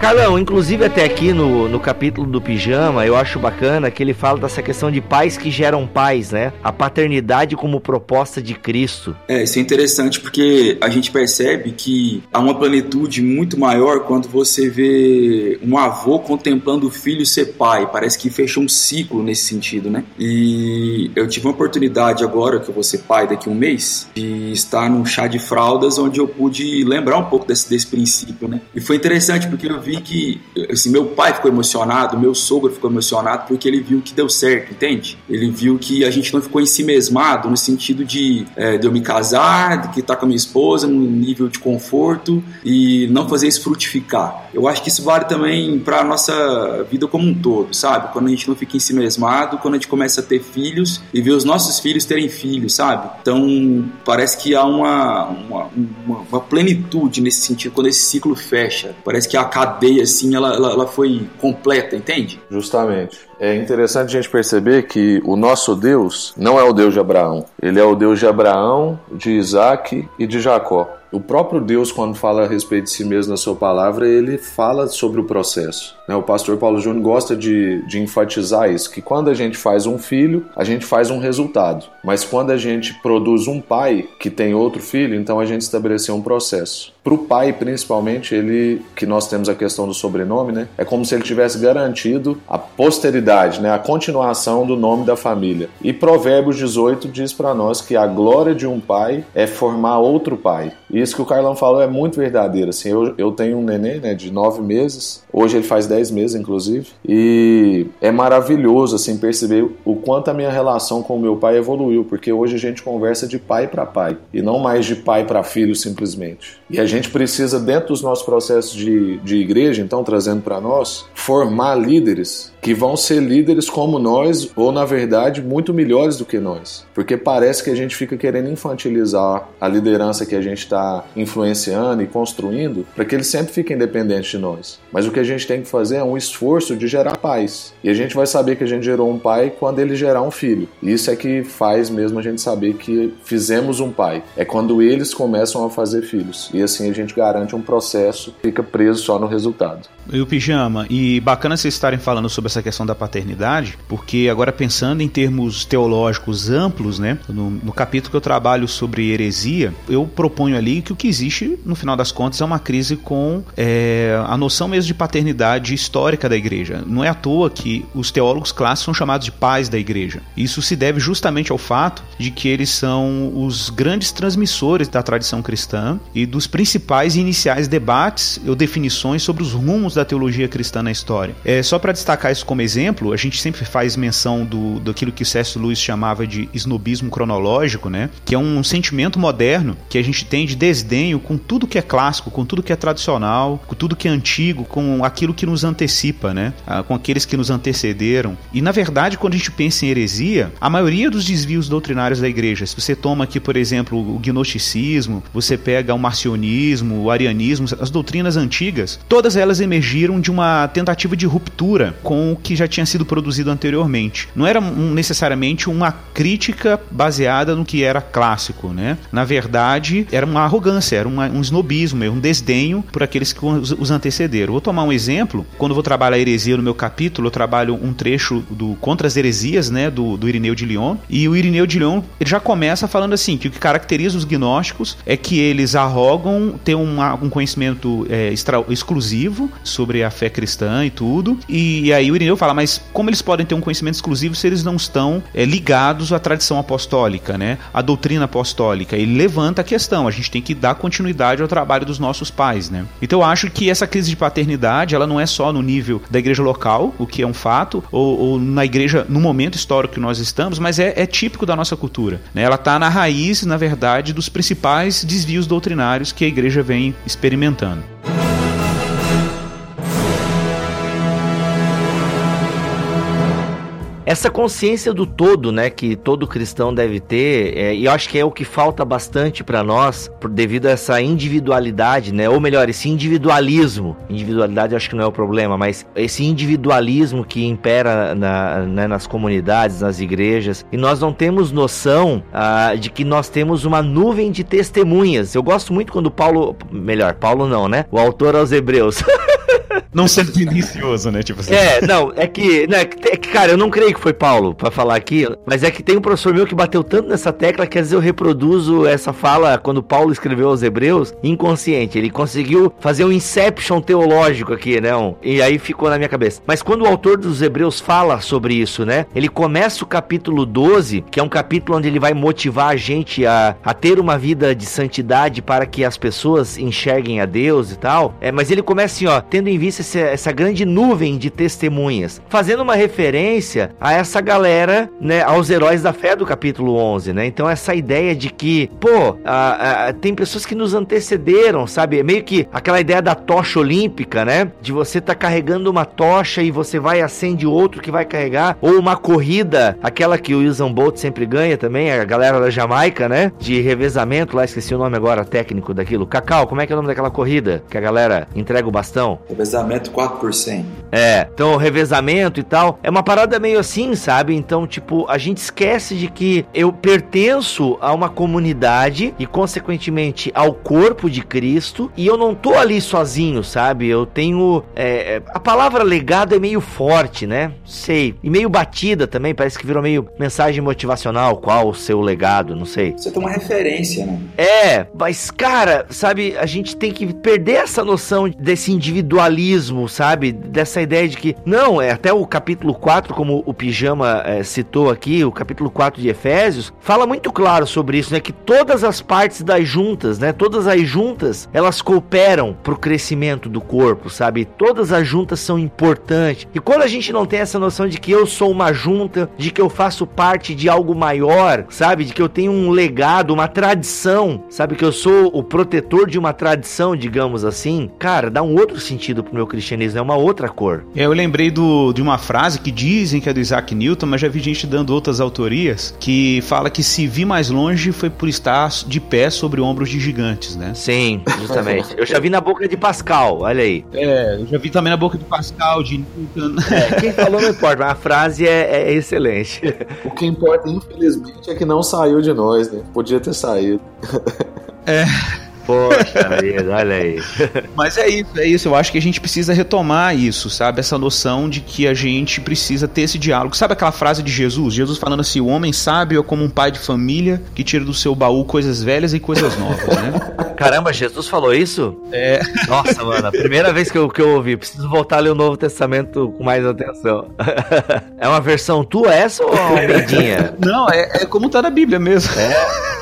Carlão, inclusive até aqui no, no capítulo do pijama, eu acho bacana que ele fala dessa questão de pais que geram pais, né? A paternidade como proposta de Cristo. É, isso é interessante porque a gente percebe que há uma plenitude muito maior quando você vê um avô contemplando o filho ser pai. Parece que fecha um ciclo nesse sentido, né? E eu tive uma oportunidade agora, que eu vou ser pai daqui a um mês, de estar num chá de fraldas onde eu pude lembrar um pouco desse, desse princípio, né? E foi interessante porque eu vi vi que assim, meu pai ficou emocionado, meu sogro ficou emocionado porque ele viu que deu certo, entende? Ele viu que a gente não ficou em si mesmado no sentido de, é, de eu me casar, de que tá com a minha esposa num nível de conforto e não fazer isso frutificar. Eu acho que isso vale também para nossa vida como um todo, sabe? Quando a gente não fica em si mesmado, quando a gente começa a ter filhos e ver os nossos filhos terem filhos, sabe? Então parece que há uma, uma, uma, uma plenitude nesse sentido quando esse ciclo fecha. Parece que a cadeia cadeia, assim, ela, ela, ela foi completa, entende? Justamente. É interessante a gente perceber que o nosso Deus não é o Deus de Abraão. Ele é o Deus de Abraão, de Isaac e de Jacó. O próprio Deus, quando fala a respeito de si mesmo na sua palavra, ele fala sobre o processo. Né? O pastor Paulo Júnior gosta de, de enfatizar isso, que quando a gente faz um filho, a gente faz um resultado. Mas quando a gente produz um pai que tem outro filho, então a gente estabeleceu um processo. Para o pai, principalmente, ele que nós temos a questão do sobrenome, né? É como se ele tivesse garantido a posteridade, né? A continuação do nome da família. E Provérbios 18 diz para nós que a glória de um pai é formar outro pai. E isso que o Carlão falou é muito verdadeiro. Assim, eu, eu tenho um neném, né? De nove meses. Hoje ele faz dez meses, inclusive. E é maravilhoso, assim, perceber o quanto a minha relação com o meu pai evoluiu, porque hoje a gente conversa de pai para pai e não mais de pai para filho simplesmente. E a gente precisa, dentro dos nossos processos de, de igreja, então trazendo para nós, formar líderes que vão ser líderes como nós, ou na verdade, muito melhores do que nós. Porque parece que a gente fica querendo infantilizar a liderança que a gente está influenciando e construindo para que eles sempre fiquem independentes de nós. Mas o que a gente tem que fazer é um esforço de gerar paz. E a gente vai saber que a gente gerou um pai quando ele gerar um filho. Isso é que faz mesmo a gente saber que fizemos um pai. É quando eles começam a fazer filhos. E assim a gente garante um processo, fica preso só no resultado. E o pijama, e bacana vocês estarem falando sobre essa questão da paternidade, porque agora pensando em termos teológicos amplos, né, no, no, capítulo que eu trabalho sobre heresia, eu proponho ali que o que existe, no final das contas, é uma crise com é, a noção mesmo de paternidade histórica da igreja. Não é à toa que os teólogos clássicos são chamados de pais da igreja. Isso se deve justamente ao fato de que eles são os grandes transmissores da tradição cristã e dos principais e iniciais debates ou definições sobre os rumos da teologia cristã na história. É, só para destacar isso como exemplo, a gente sempre faz menção do, daquilo que C.S. Lewis chamava de snobismo cronológico, né? Que é um sentimento moderno que a gente tem de desdenho com tudo que é clássico, com tudo que é tradicional, com tudo que é antigo, com aquilo que nos antecipa, né? Ah, com aqueles que nos antecederam. E na verdade, quando a gente pensa em heresia, a maioria dos desvios doutrinários da igreja, se você toma aqui, por exemplo, o gnosticismo, você pega o marcionismo, o arianismo, as doutrinas antigas, todas elas emergiram de uma tentativa de ruptura com o que já tinha sido produzido anteriormente. Não era um, necessariamente uma crítica baseada no que era clássico, né? Na verdade, era uma arrogância, era uma, um snobismo, um desdenho por aqueles que os, os antecederam. Vou tomar um exemplo. Quando vou trabalhar a heresia no meu capítulo, eu trabalho um trecho do Contra as Heresias, né, do, do Irineu de Lyon. E o Irineu de Lyon ele já começa falando assim: que o que caracteriza os gnósticos é que eles arrogam ter uma, um conhecimento é, extra, exclusivo sobre a fé cristã e tudo. E, e aí o Irineu fala, mas como eles podem ter um conhecimento exclusivo se eles não estão é, ligados à tradição apostólica, né? À doutrina apostólica. Ele levanta a questão, a gente tem que dar continuidade ao trabalho dos nossos pais, né? Então eu acho que essa crise de paternidade, ela não é só no nível da igreja local, o que é um fato, ou, ou na igreja no momento histórico que nós estamos, mas é, é típico da nossa cultura. Né? Ela está na raiz, na verdade, dos principais desvios doutrinários que a igreja vem experimentando. Essa consciência do todo, né, que todo cristão deve ter, é, e eu acho que é o que falta bastante para nós, por, devido a essa individualidade, né, ou melhor, esse individualismo. Individualidade eu acho que não é o problema, mas esse individualismo que impera na, né, nas comunidades, nas igrejas, e nós não temos noção ah, de que nós temos uma nuvem de testemunhas. Eu gosto muito quando Paulo, melhor, Paulo não, né, o autor aos Hebreus. não sendo tendencioso, né? Tipo assim. É, não, é que, né, é que, cara, eu não creio que foi Paulo para falar aqui, mas é que tem um professor meu que bateu tanto nessa tecla que às vezes eu reproduzo essa fala quando Paulo escreveu aos Hebreus inconsciente. Ele conseguiu fazer um inception teológico aqui, né? E aí ficou na minha cabeça. Mas quando o autor dos Hebreus fala sobre isso, né? Ele começa o capítulo 12, que é um capítulo onde ele vai motivar a gente a, a ter uma vida de santidade para que as pessoas enxerguem a Deus e tal. É, mas ele começa assim, ó, tendo em vista essa, essa grande nuvem de testemunhas, fazendo uma referência a essa galera, né, aos heróis da fé do capítulo 11, né? Então essa ideia de que, pô, a, a, tem pessoas que nos antecederam, sabe? É meio que aquela ideia da tocha olímpica, né? De você tá carregando uma tocha e você vai acende outro que vai carregar, ou uma corrida, aquela que o Usain Bolt sempre ganha também, a galera da Jamaica, né? De revezamento, lá esqueci o nome agora técnico daquilo. Cacau, como é que é o nome daquela corrida que a galera entrega o bastão? Revezamento revezamento 4 por 100. É, então revezamento e tal. É uma parada meio assim, sabe? Então, tipo, a gente esquece de que eu pertenço a uma comunidade e, consequentemente, ao corpo de Cristo. E eu não tô ali sozinho, sabe? Eu tenho. É, a palavra legado é meio forte, né? Sei. E meio batida também. Parece que virou meio mensagem motivacional. Qual o seu legado? Não sei. Você tem uma referência, né? É, mas, cara, sabe? A gente tem que perder essa noção desse individualismo, sabe? Dessa ideia de que. Não, é até o capítulo 4, como o Pijama é, citou aqui, o capítulo 4 de Efésios, fala muito claro sobre isso, né? Que todas as partes das juntas, né? Todas as juntas, elas cooperam pro crescimento do corpo, sabe? Todas as juntas são importantes. E quando a gente não tem essa noção de que eu sou uma junta, de que eu faço parte de algo maior, sabe? De que eu tenho um legado, uma tradição, sabe? Que eu sou o protetor de uma tradição, digamos assim, cara, dá um outro sentido pro meu cristianismo, é uma outra cor. É, eu lembrei do, de uma frase que dizem que é do Isaac Newton, mas já vi gente dando outras autorias, que fala que se vi mais longe foi por estar de pé sobre ombros de gigantes, né? Sim, justamente. eu já vi na boca de Pascal, olha aí. É, eu já vi também na boca de Pascal, de Newton. É, quem falou não importa, mas a frase é, é excelente. O que importa, infelizmente, é que não saiu de nós, né? Podia ter saído. É. Poxa vida, olha aí. Mas é isso, é isso. Eu acho que a gente precisa retomar isso, sabe? Essa noção de que a gente precisa ter esse diálogo. Sabe aquela frase de Jesus? Jesus falando assim: o homem sábio é como um pai de família que tira do seu baú coisas velhas e coisas novas, né? Caramba, Jesus falou isso? É. Nossa, mano, a primeira vez que eu, que eu ouvi. Preciso voltar a ler o Novo Testamento com mais atenção. é uma versão tua essa ou uma medinha? Não, é, é como tá na Bíblia mesmo. É.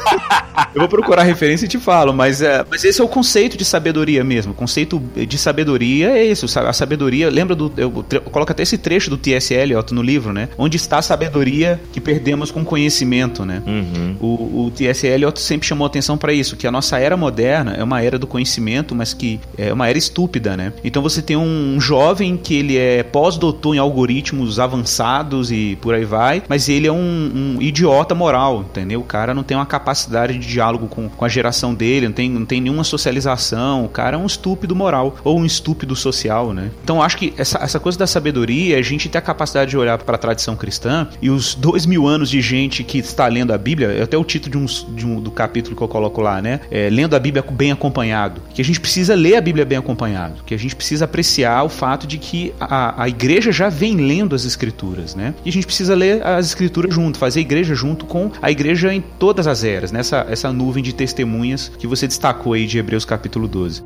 Eu vou procurar referência e te falo, mas, é, mas esse é o conceito de sabedoria mesmo. O conceito de sabedoria é isso. A sabedoria, lembra do. Eu, eu coloco até esse trecho do T.S. Eliot no livro, né? Onde está a sabedoria que perdemos com conhecimento, né? Uhum. O, o T.S. Eliot sempre chamou atenção para isso, que a nossa era moderna é uma era do conhecimento, mas que é uma era estúpida, né? Então você tem um jovem que ele é pós-doutor em algoritmos avançados e por aí vai, mas ele é um, um idiota moral, entendeu? O cara não tem uma capacidade de diálogo com, com a geração dele, não tem, não tem nenhuma socialização, o cara é um estúpido moral ou um estúpido social, né? Então acho que essa, essa coisa da sabedoria, a gente ter a capacidade de olhar para a tradição cristã e os dois mil anos de gente que está lendo a Bíblia, é até o título de um, de um, do capítulo que eu coloco lá, né? É, lendo a Bíblia bem acompanhado. Que a gente precisa ler a Bíblia bem acompanhado, que a gente precisa apreciar o fato de que a, a igreja já vem lendo as escrituras, né? E a gente precisa ler as escrituras junto, fazer a igreja junto com a igreja em todas as eras, nessa essa nuvem de testemunhas que você destacou aí de Hebreus capítulo 12.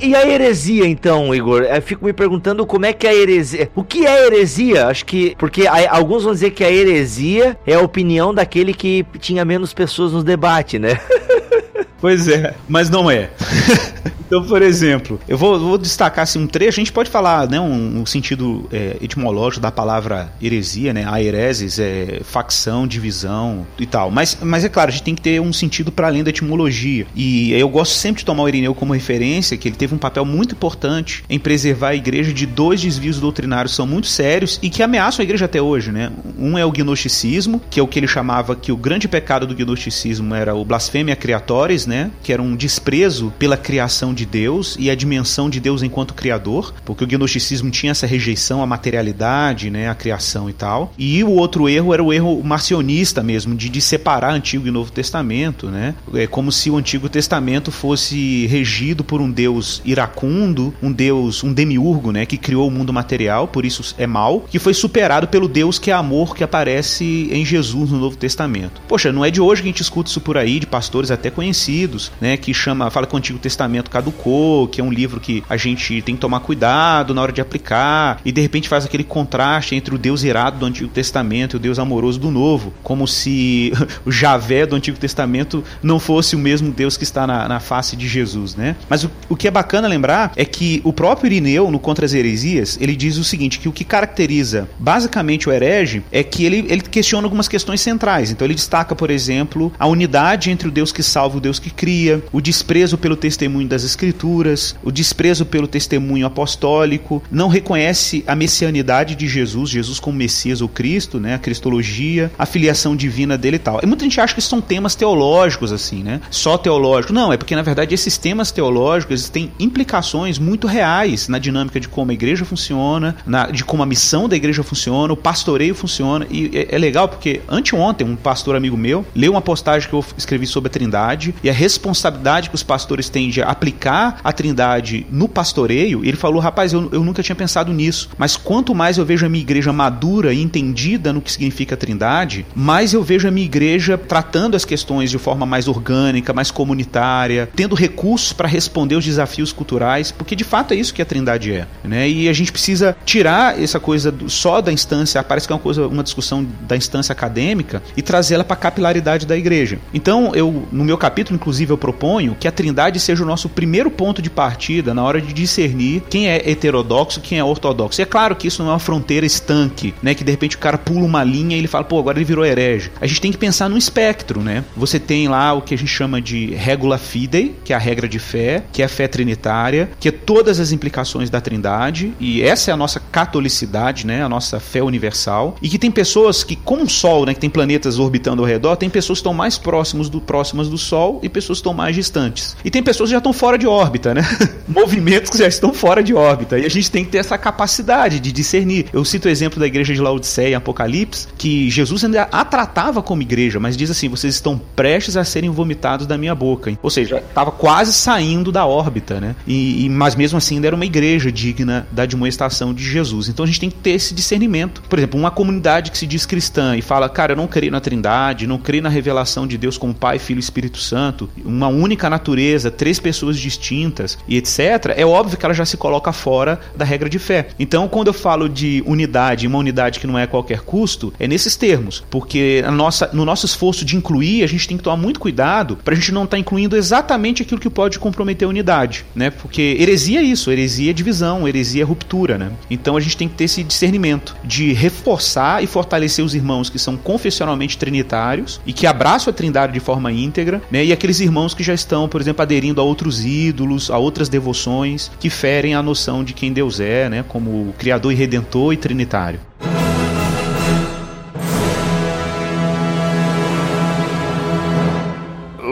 E a heresia, então, Igor? Eu fico me perguntando como é que a heresia. O que é heresia? Acho que. Porque alguns vão dizer que a heresia é a opinião daquele que tinha menos pessoas no debate, né? Pois é, mas não é. então, por exemplo, eu vou, vou, destacar assim, um trecho, a gente pode falar né, um, um sentido é, etimológico da palavra heresia, né? A hereses é facção, divisão e tal. Mas, mas é claro, a gente tem que ter um sentido para além da etimologia. E eu gosto sempre de tomar o Irineu como referência, que ele teve um papel muito importante em preservar a igreja de dois desvios doutrinários que são muito sérios e que ameaçam a igreja até hoje, né? Um é o gnosticismo, que é o que ele chamava que o grande pecado do gnosticismo era o blasfêmia criatoris, né? Né? Que era um desprezo pela criação de Deus e a dimensão de Deus enquanto criador, porque o gnosticismo tinha essa rejeição à materialidade, né? A criação e tal. E o outro erro era o erro marcionista mesmo, de, de separar Antigo e Novo Testamento, né? É como se o Antigo Testamento fosse regido por um Deus iracundo, um Deus, um demiurgo, né? Que criou o mundo material, por isso é mal, que foi superado pelo Deus que é amor que aparece em Jesus no Novo Testamento. Poxa, não é de hoje que a gente escuta isso por aí, de pastores até conhecidos né, que chama, fala que o Antigo Testamento caducou, que é um livro que a gente tem que tomar cuidado na hora de aplicar, e de repente faz aquele contraste entre o Deus irado do Antigo Testamento e o Deus amoroso do Novo, como se o Javé do Antigo Testamento não fosse o mesmo Deus que está na, na face de Jesus, né? Mas o, o que é bacana lembrar é que o próprio Irineu, no Contra as Heresias, ele diz o seguinte, que o que caracteriza basicamente o herege é que ele, ele questiona algumas questões centrais. Então ele destaca, por exemplo, a unidade entre o Deus que salva e o Deus que cria, o desprezo pelo testemunho das escrituras, o desprezo pelo testemunho apostólico, não reconhece a messianidade de Jesus, Jesus como Messias ou Cristo, né, a cristologia, a filiação divina dele e tal. E muita gente acha que são temas teológicos assim, né? Só teológicos. Não, é porque na verdade esses temas teológicos têm implicações muito reais na dinâmica de como a igreja funciona, na, de como a missão da igreja funciona, o pastoreio funciona. E é, é legal porque anteontem um pastor amigo meu leu uma postagem que eu escrevi sobre a Trindade e a responsabilidade que os pastores têm de aplicar a Trindade no pastoreio. Ele falou, rapaz, eu, eu nunca tinha pensado nisso, mas quanto mais eu vejo a minha igreja madura e entendida no que significa a Trindade, mais eu vejo a minha igreja tratando as questões de forma mais orgânica, mais comunitária, tendo recursos para responder os desafios culturais, porque de fato é isso que a Trindade é, né? E a gente precisa tirar essa coisa só da instância, parece que é uma coisa, uma discussão da instância acadêmica e trazê-la para a capilaridade da igreja. Então, eu no meu capítulo inclusive eu proponho que a Trindade seja o nosso primeiro ponto de partida na hora de discernir quem é heterodoxo, quem é ortodoxo. E é claro que isso não é uma fronteira estanque, né, que de repente o cara pula uma linha e ele fala, pô, agora ele virou herege. A gente tem que pensar no espectro, né? Você tem lá o que a gente chama de regula fidei, que é a regra de fé, que é a fé trinitária, que é todas as implicações da Trindade, e essa é a nossa catolicidade, né, a nossa fé universal, e que tem pessoas que, como o Sol, né, que tem planetas orbitando ao redor, tem pessoas que estão mais próximos do, próximas do Sol e pessoas que estão mais distantes. E tem pessoas que já estão fora de órbita, né? Movimentos que já estão fora de órbita. E a gente tem que ter essa capacidade de discernir. Eu cito o exemplo da igreja de Laodiceia Apocalipse, que Jesus ainda a tratava como igreja, mas diz assim: vocês estão prestes a serem vomitados da minha boca. Ou seja, estava quase saindo da órbita, né? E, e, mas mesmo assim ainda era uma igreja digna da admoestação de Jesus. Então a gente tem que ter esse discernimento. Por exemplo, uma comunidade que se diz cristã e fala, cara, eu não creio na Trindade, não creio na revelação de Deus como Pai, Filho e Espírito Santo, uma única natureza, três pessoas distintas e etc. É óbvio que ela já se coloca fora da regra de fé. Então, quando eu falo de unidade, uma unidade que não é a qualquer custo, é nesses termos, porque nossa, no nosso esforço de incluir, a gente tem que tomar muito cuidado para a gente não estar tá incluindo exatamente aquilo que pode comprometer a unidade, né? Porque heresia é isso, heresia é divisão, heresia é ruptura, né? Então a gente tem que ter esse discernimento de reforçar e fortalecer os irmãos que são confessionalmente trinitários e que abraçam a Trindade de forma íntegra, né? E aqueles irmãos que já estão, por exemplo, aderindo a outros ídolos, a outras devoções que ferem a noção de quem Deus é, né? Como criador e redentor e trinitário.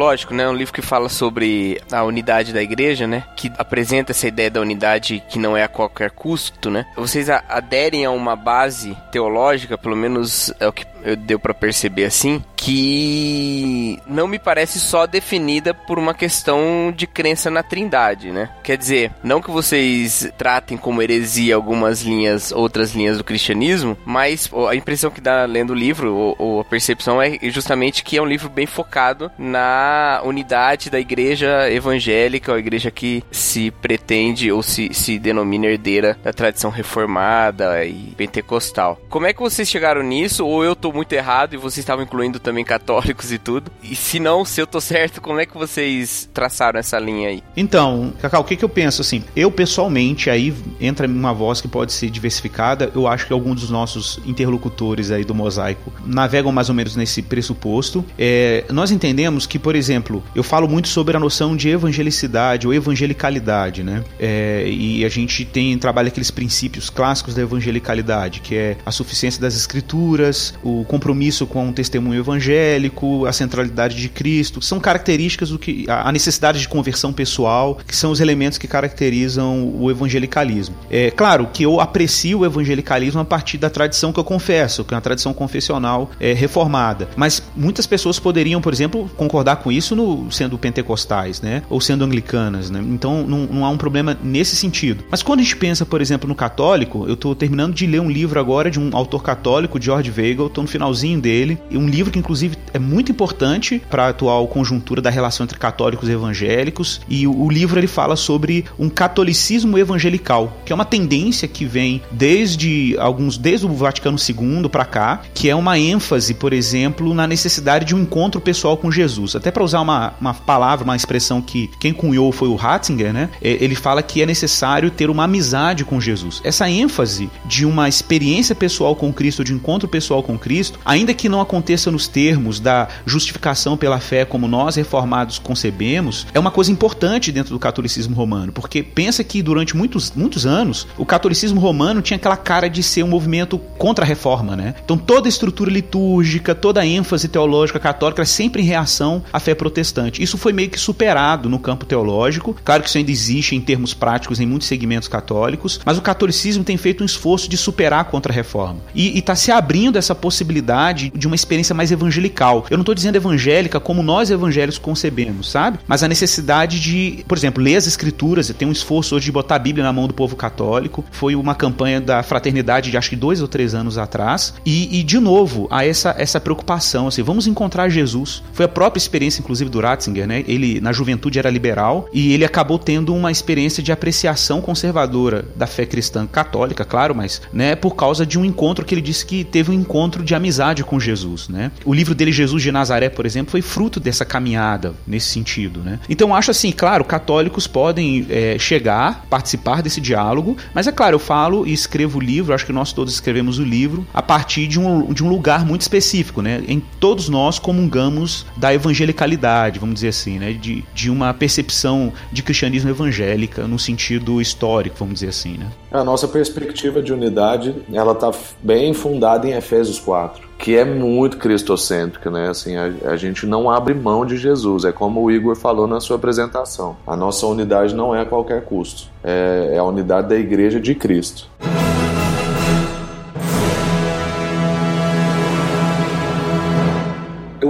lógico, né? Um livro que fala sobre a unidade da igreja, né? Que apresenta essa ideia da unidade que não é a qualquer custo, né? Vocês aderem a uma base teológica, pelo menos é o que deu para perceber assim, que não me parece só definida por uma questão de crença na Trindade, né? Quer dizer, não que vocês tratem como heresia algumas linhas, outras linhas do cristianismo, mas a impressão que dá lendo o livro, ou, ou a percepção é justamente que é um livro bem focado na unidade da igreja evangélica, ou a igreja que se pretende ou se, se denomina herdeira da tradição reformada e pentecostal. Como é que vocês chegaram nisso? Ou eu tô muito errado e vocês estavam incluindo também católicos e tudo? E se não, se eu tô certo, como é que vocês traçaram essa linha aí? Então, Cacau, o que, que eu penso assim? Eu pessoalmente, aí entra uma voz que pode ser diversificada. Eu acho que alguns dos nossos interlocutores aí do mosaico navegam mais ou menos nesse pressuposto. É, nós entendemos que, por exemplo, eu falo muito sobre a noção de evangelicidade ou evangelicalidade, né? É, e a gente tem trabalha aqueles princípios clássicos da evangelicalidade, que é a suficiência das escrituras, o o compromisso com um testemunho evangélico, a centralidade de Cristo, são características do que a necessidade de conversão pessoal, que são os elementos que caracterizam o evangelicalismo. É claro que eu aprecio o evangelicalismo a partir da tradição que eu confesso, que é uma tradição confessional é, reformada. Mas muitas pessoas poderiam, por exemplo, concordar com isso no, sendo pentecostais, né? Ou sendo anglicanas, né? Então não, não há um problema nesse sentido. Mas quando a gente pensa, por exemplo, no católico, eu estou terminando de ler um livro agora de um autor católico, George Weigel, finalzinho dele, e um livro que inclusive é muito importante para a atual conjuntura da relação entre católicos e evangélicos, e o, o livro ele fala sobre um catolicismo evangelical, que é uma tendência que vem desde alguns desde o Vaticano II para cá, que é uma ênfase, por exemplo, na necessidade de um encontro pessoal com Jesus. Até para usar uma, uma palavra, uma expressão que quem cunhou foi o Ratzinger, né? Ele fala que é necessário ter uma amizade com Jesus. Essa ênfase de uma experiência pessoal com Cristo, de um encontro pessoal com Cristo Cristo, ainda que não aconteça nos termos da justificação pela fé como nós reformados concebemos, é uma coisa importante dentro do catolicismo romano, porque pensa que durante muitos, muitos anos o catolicismo romano tinha aquela cara de ser um movimento contra a reforma, né? Então toda a estrutura litúrgica, toda a ênfase teológica católica era sempre em reação à fé protestante. Isso foi meio que superado no campo teológico. Claro que isso ainda existe em termos práticos em muitos segmentos católicos, mas o catolicismo tem feito um esforço de superar a contra-reforma. E está se abrindo essa possibilidade de uma experiência mais evangelical. Eu não estou dizendo evangélica como nós evangélicos concebemos, sabe? Mas a necessidade de, por exemplo, ler as escrituras. Tem um esforço hoje de botar a Bíblia na mão do povo católico. Foi uma campanha da fraternidade de acho que dois ou três anos atrás. E, e de novo, há essa, essa preocupação, assim, vamos encontrar Jesus. Foi a própria experiência, inclusive, do Ratzinger, né? Ele, na juventude, era liberal e ele acabou tendo uma experiência de apreciação conservadora da fé cristã católica, claro, mas, né, por causa de um encontro que ele disse que teve um encontro de amizade com Jesus, né? O livro dele, Jesus de Nazaré, por exemplo, foi fruto dessa caminhada nesse sentido, né? Então, acho assim, claro, católicos podem é, chegar, participar desse diálogo, mas é claro, eu falo e escrevo o livro, acho que nós todos escrevemos o livro a partir de um, de um lugar muito específico, né? Em todos nós comungamos da evangelicalidade, vamos dizer assim, né? De, de uma percepção de cristianismo evangélica no sentido histórico, vamos dizer assim, né? A nossa perspectiva de unidade, ela está bem fundada em Efésios 4 que é muito cristocêntrica, né? Assim, a, a, gente não abre mão de Jesus. É como o Igor falou na sua apresentação. A nossa unidade não é a qualquer custo. É, é a unidade da Igreja de Cristo.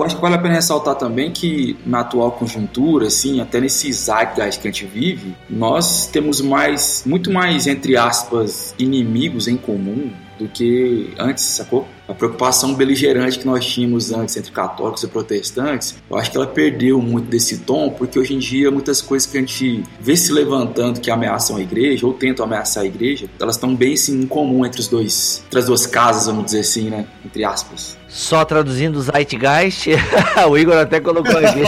eu acho que vale a pena ressaltar também que na atual conjuntura, assim, até nesse zeitgeist que a gente vive, nós temos mais, muito mais, entre aspas, inimigos em comum do que antes, sacou? A preocupação beligerante que nós tínhamos antes entre católicos e protestantes, eu acho que ela perdeu muito desse tom, porque hoje em dia muitas coisas que a gente vê se levantando que ameaçam a igreja ou tentam ameaçar a igreja, elas estão bem assim, em comum entre os dois, entre as duas casas, vamos dizer assim, né? Entre aspas. Só traduzindo o Zeitgeist, o Igor até colocou aqui.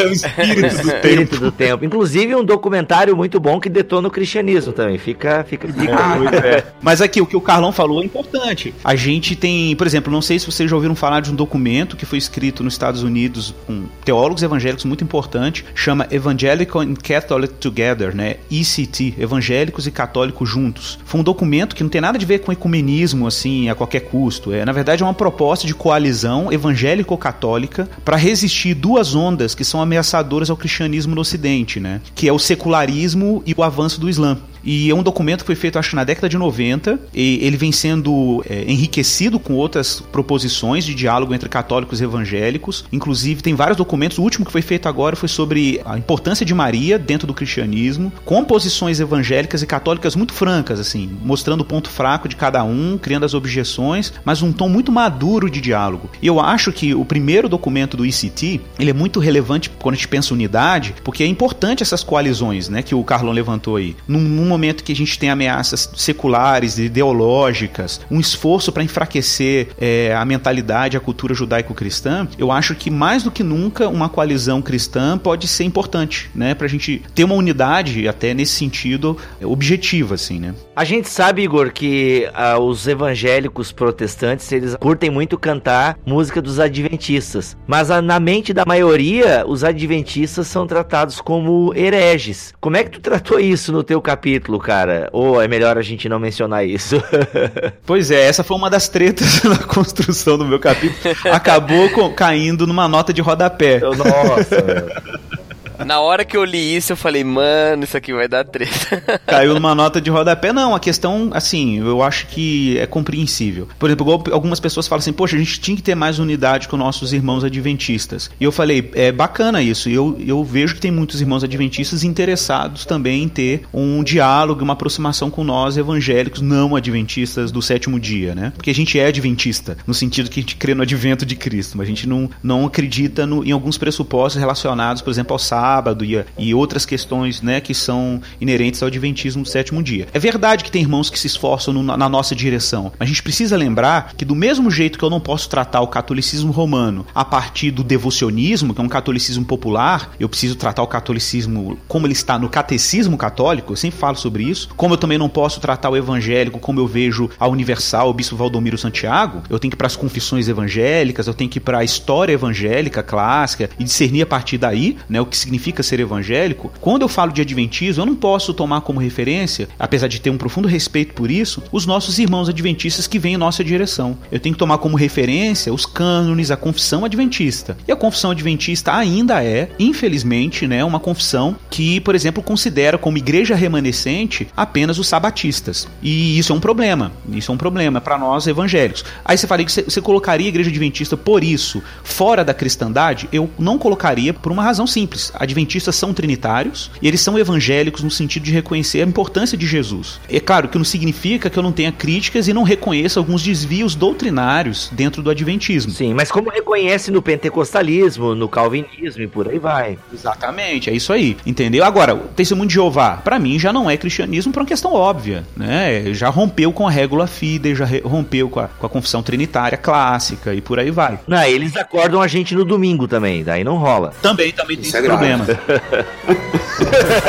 é o espírito, do, espírito tempo. do tempo. Inclusive um documentário muito bom que detona o cristianismo também. Fica, fica, fica. É, Mas aqui o que o Carlão falou é importante. A gente tem, por exemplo, não sei se vocês já ouviram falar de um documento que foi escrito nos Estados Unidos com teólogos evangélicos muito importante, chama Evangelical and Catholic Together, né? ECT, Evangélicos e Católicos Juntos. Foi um documento que não tem nada a ver com ecumenismo assim a qualquer custo. É, na verdade, é uma proposta de coalizão evangélico-católica para resistir duas ondas que são ameaçadoras ao cristianismo no Ocidente, né? Que é o secularismo e o avanço do Islã. E é um documento que foi feito, acho, na década de 90. E ele vem sendo é, enriquecido com outras proposições de diálogo entre católicos e evangélicos. Inclusive, tem vários documentos. O último que foi feito agora foi sobre a importância de Maria dentro do cristianismo, com posições evangélicas e católicas muito francas, assim, mostrando o ponto fraco de cada um, criando as objeções, mas um tom muito maduro de diálogo. E eu acho que o primeiro documento do ICT, ele é muito relevante quando a gente pensa unidade, porque é importante essas coalizões, né, que o Carlon levantou aí. Num, num momento que a gente tem ameaças seculares, ideológicas, um esforço para enfraquecer é, a mentalidade, a cultura judaico-cristã, eu acho que mais do que nunca uma coalizão cristã pode ser importante, né, para a gente ter uma unidade até nesse sentido objetiva, assim, né. A gente sabe, Igor, que ah, os evangélicos protestantes eles curtem muito cantar música dos adventistas, mas ah, na mente da maioria os adventistas são tratados como hereges. Como é que tu tratou isso no teu capítulo, cara? Ou é melhor a gente não mencionar isso? pois é, essa foi uma das tretas na construção do meu capítulo. Acabou com, caindo numa nota de rodapé. Nossa. Na hora que eu li isso, eu falei, mano, isso aqui vai dar treta. Caiu numa nota de rodapé. Não, a questão, assim, eu acho que é compreensível. Por exemplo, algumas pessoas falam assim, poxa, a gente tinha que ter mais unidade com nossos irmãos adventistas. E eu falei, é bacana isso. Eu, eu vejo que tem muitos irmãos adventistas interessados também em ter um diálogo, uma aproximação com nós evangélicos não adventistas do sétimo dia, né? Porque a gente é adventista, no sentido que a gente crê no advento de Cristo, mas a gente não, não acredita no, em alguns pressupostos relacionados, por exemplo, ao sábado sábado e, e outras questões né, que são inerentes ao adventismo do sétimo dia. É verdade que tem irmãos que se esforçam no, na nossa direção, mas a gente precisa lembrar que do mesmo jeito que eu não posso tratar o catolicismo romano a partir do devocionismo, que é um catolicismo popular, eu preciso tratar o catolicismo como ele está no catecismo católico, eu sempre falo sobre isso, como eu também não posso tratar o evangélico como eu vejo a Universal, o Bispo Valdomiro Santiago, eu tenho que ir para as confissões evangélicas, eu tenho que ir para a história evangélica clássica e discernir a partir daí, né, o que significa ser evangélico. Quando eu falo de adventismo, eu não posso tomar como referência, apesar de ter um profundo respeito por isso, os nossos irmãos adventistas que vêm em nossa direção. Eu tenho que tomar como referência os cânones, a confissão adventista. E a confissão adventista ainda é, infelizmente, né, uma confissão que, por exemplo, considera como igreja remanescente apenas os sabatistas. E isso é um problema. Isso é um problema para nós evangélicos. Aí você fala que você colocaria a igreja adventista por isso fora da cristandade? Eu não colocaria por uma razão simples. Adventistas são trinitários e eles são evangélicos no sentido de reconhecer a importância de Jesus. É claro que não significa que eu não tenha críticas e não reconheça alguns desvios doutrinários dentro do adventismo. Sim, mas como reconhece no pentecostalismo, no calvinismo e por aí vai. Exatamente, é isso aí. Entendeu? Agora, o testemunho de Jeová, para mim já não é cristianismo por uma questão óbvia, né? Já rompeu com a régula fidei, já rompeu com a, com a confissão trinitária clássica e por aí vai. Não, eles acordam a gente no domingo também, daí não rola. Também, também tem Isso é problema. 呵呵呵呵呵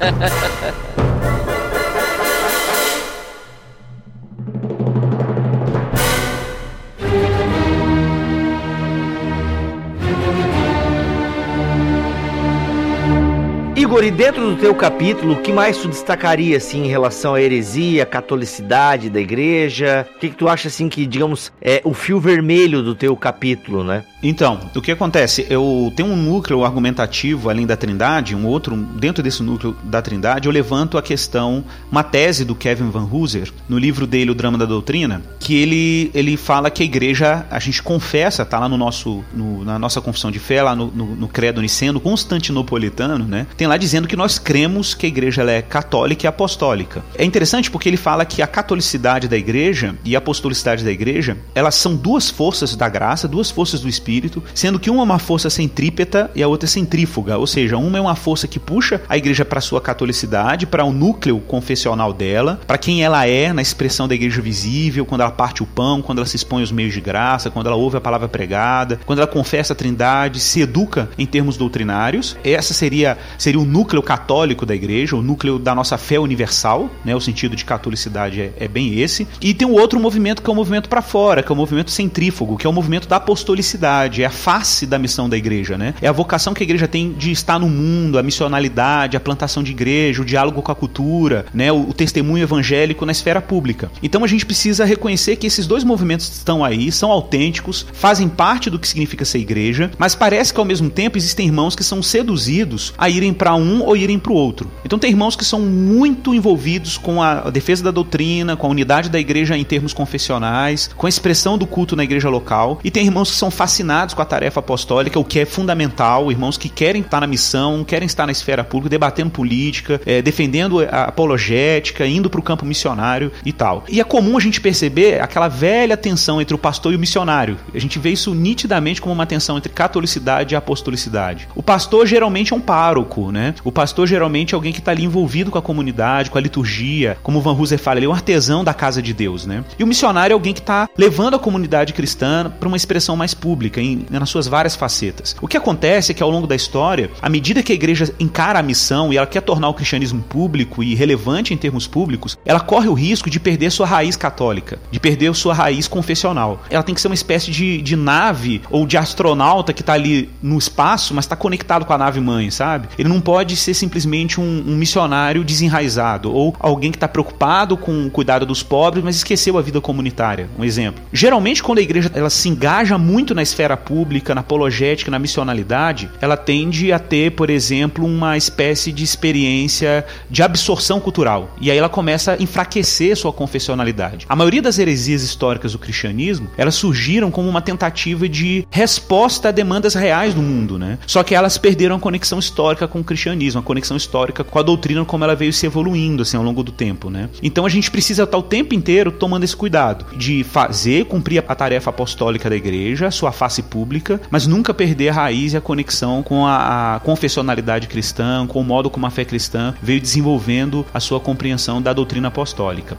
呵呵呵。Igor, e dentro do teu capítulo, o que mais tu destacaria assim em relação à heresia, à catolicidade da igreja? O que, que tu acha assim que, digamos, é o fio vermelho do teu capítulo, né? Então, o que acontece? Eu tenho um núcleo argumentativo além da Trindade, um outro dentro desse núcleo da Trindade, eu levanto a questão, uma tese do Kevin Van Hooser, no livro dele O Drama da Doutrina, que ele, ele fala que a igreja, a gente confessa, tá lá no nosso no, na nossa confissão de fé, lá no, no, no credo niceno constantinopolitano, né? Tem lá dizendo que nós cremos que a igreja é católica e apostólica. É interessante porque ele fala que a catolicidade da igreja e a apostolicidade da igreja, elas são duas forças da graça, duas forças do espírito sendo que uma é uma força centrípeta e a outra é centrífuga, ou seja, uma é uma força que puxa a igreja para sua catolicidade, para o núcleo confessional dela, para quem ela é na expressão da igreja visível, quando ela parte o pão, quando ela se expõe aos meios de graça, quando ela ouve a palavra pregada, quando ela confessa a Trindade, se educa em termos doutrinários. Essa seria seria o núcleo católico da igreja, o núcleo da nossa fé universal, né? O sentido de catolicidade é, é bem esse. E tem um outro movimento que é o movimento para fora, que é o movimento centrífugo, que é o movimento da apostolicidade é a face da missão da igreja, né? É a vocação que a igreja tem de estar no mundo, a missionalidade, a plantação de igreja, o diálogo com a cultura, né? O, o testemunho evangélico na esfera pública. Então a gente precisa reconhecer que esses dois movimentos estão aí, são autênticos, fazem parte do que significa ser igreja, mas parece que ao mesmo tempo existem irmãos que são seduzidos a irem para um ou irem para o outro. Então tem irmãos que são muito envolvidos com a defesa da doutrina, com a unidade da igreja em termos confessionais, com a expressão do culto na igreja local, e tem irmãos que são fascinados fascinados com a tarefa apostólica, o que é fundamental, irmãos que querem estar na missão, querem estar na esfera pública, debatendo política, é, defendendo a apologética, indo para o campo missionário e tal. E é comum a gente perceber aquela velha tensão entre o pastor e o missionário. A gente vê isso nitidamente como uma tensão entre catolicidade e apostolicidade. O pastor geralmente é um pároco, né? O pastor geralmente é alguém que está ali envolvido com a comunidade, com a liturgia, como Van Hooser fala, ele é um artesão da casa de Deus, né? E o missionário é alguém que está levando a comunidade cristã para uma expressão mais pública em, nas suas várias facetas. O que acontece é que ao longo da história, à medida que a igreja encara a missão e ela quer tornar o cristianismo público e relevante em termos públicos, ela corre o risco de perder sua raiz católica, de perder sua raiz confessional. Ela tem que ser uma espécie de, de nave ou de astronauta que está ali no espaço, mas está conectado com a nave mãe, sabe? Ele não pode ser simplesmente um, um missionário desenraizado ou alguém que está preocupado com o cuidado dos pobres, mas esqueceu a vida comunitária. Um exemplo. Geralmente, quando a igreja ela se engaja muito na esfera esfera pública, na apologética, na missionalidade, ela tende a ter, por exemplo, uma espécie de experiência de absorção cultural. E aí ela começa a enfraquecer sua confessionalidade. A maioria das heresias históricas do cristianismo, elas surgiram como uma tentativa de resposta a demandas reais do mundo, né? Só que elas perderam a conexão histórica com o cristianismo cristianismo, a conexão histórica com a doutrina como ela veio se evoluindo assim ao longo do tempo, né? Então a gente precisa estar o tempo inteiro tomando esse cuidado de fazer, cumprir a tarefa apostólica da igreja, sua face pública, mas nunca perder a raiz e a conexão com a, a confessionalidade cristã, com o modo como a fé cristã veio desenvolvendo a sua compreensão da doutrina apostólica.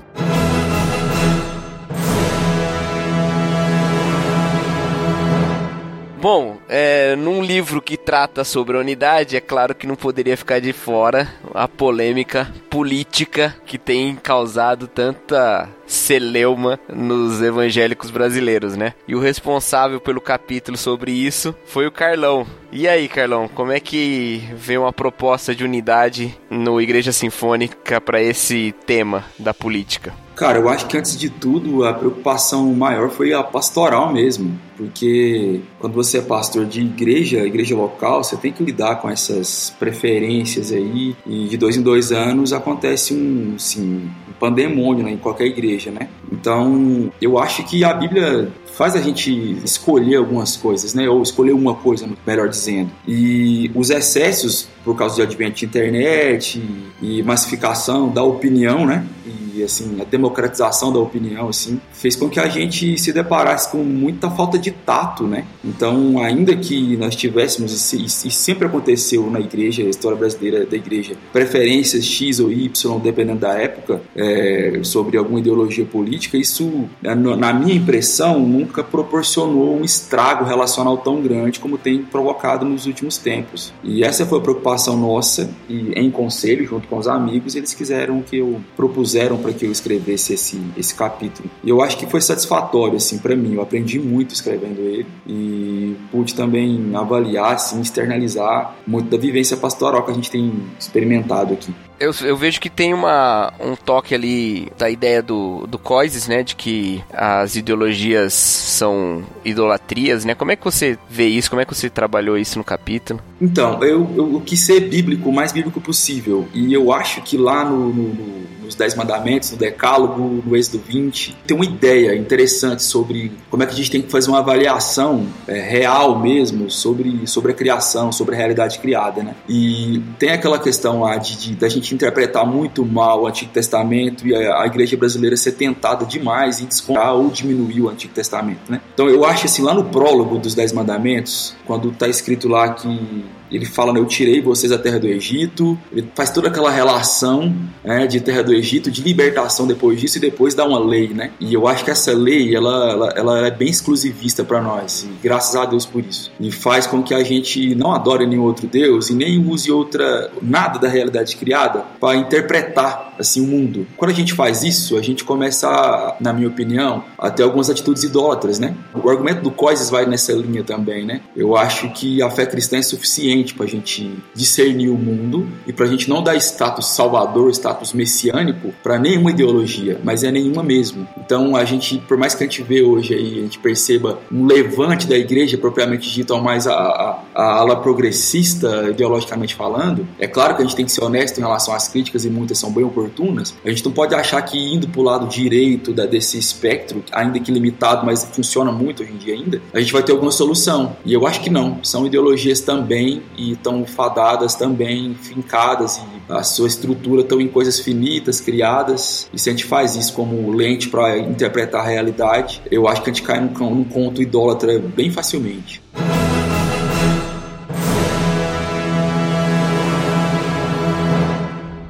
Bom, é, num livro que trata sobre a unidade, é claro que não poderia ficar de fora a polêmica política que tem causado tanta celeuma nos evangélicos brasileiros, né? E o responsável pelo capítulo sobre isso foi o Carlão. E aí, Carlão, como é que veio uma proposta de unidade no Igreja Sinfônica para esse tema da política? Cara, eu acho que antes de tudo a preocupação maior foi a pastoral mesmo, porque quando você é pastor de igreja, igreja local, você tem que lidar com essas preferências aí e de dois em dois anos acontece um, assim, um pandemônio né, em qualquer igreja, né? Então, eu acho que a Bíblia faz a gente escolher algumas coisas, né? Ou escolher uma coisa, melhor dizendo. E os excessos, por causa do advento de internet e massificação da opinião, né? E assim, a democratização da opinião, assim, fez com que a gente se deparasse com muita falta de tato, né? Então, ainda que nós tivéssemos, e, sempre aconteceu na igreja, a história brasileira da igreja, preferências X ou Y, dependendo da época, é, sobre alguma ideologia política, isso, na minha impressão, nunca proporcionou um estrago relacional tão grande como tem provocado nos últimos tempos. E essa foi a preocupação nossa, e em conselho, junto com os amigos, eles quiseram que eu propuseram para que eu escrevesse esse, esse capítulo. E eu acho que foi satisfatório, assim, para mim. Eu aprendi muito escrevendo ele e pude também avaliar, assim, externalizar muito da vivência pastoral que a gente tem experimentado aqui. Eu, eu, vejo que tem uma, um toque ali da ideia do, do Coises, né? De que as ideologias são idolatrias, né? Como é que você vê isso? Como é que você trabalhou isso no capítulo? Então, eu, eu quis ser bíblico, o mais bíblico possível. E eu acho que lá no, no, no nos Dez Mandamentos, no Decálogo, no Êxodo 20, tem uma ideia interessante sobre como é que a gente tem que fazer uma avaliação é, real mesmo sobre, sobre a criação, sobre a realidade criada, né? E tem aquela questão lá de, de da gente interpretar muito mal o Antigo Testamento e a, a igreja brasileira ser tentada demais em descontar ou diminuir o Antigo Testamento, né? Então eu acho assim, lá no prólogo dos Dez Mandamentos, quando está escrito lá que ele fala, né, eu tirei vocês da terra do Egito, ele faz toda aquela relação né, de terra do Egito, de libertação depois disso e depois dá uma lei, né? E eu acho que essa lei, ela, ela, ela é bem exclusivista para nós, e graças a Deus por isso. E faz com que a gente não adore nenhum outro Deus e nem use outra nada da realidade criada para interpretar assim o mundo. Quando a gente faz isso, a gente começa, na minha opinião, a ter algumas atitudes idólatras, né? O argumento do Coises vai nessa linha também, né? Eu acho que a fé cristã é suficiente para a gente discernir o mundo e para a gente não dar status salvador, status messiânico para nenhuma ideologia, mas é nenhuma mesmo. Então a gente, por mais que a gente vê hoje aí, a gente perceba um levante da igreja propriamente dito, ao mais a, a, a ala progressista ideologicamente falando, é claro que a gente tem que ser honesto em relação às críticas e muitas são bem oportunas. A gente não pode achar que indo para o lado direito da, desse espectro, ainda que limitado, mas funciona muito hoje em dia ainda, a gente vai ter alguma solução. E eu acho que não. São ideologias também e estão fadadas também, fincadas e a sua estrutura estão em coisas finitas, criadas. E se a gente faz isso como lente para interpretar a realidade, eu acho que a gente cai num, num conto idólatra bem facilmente.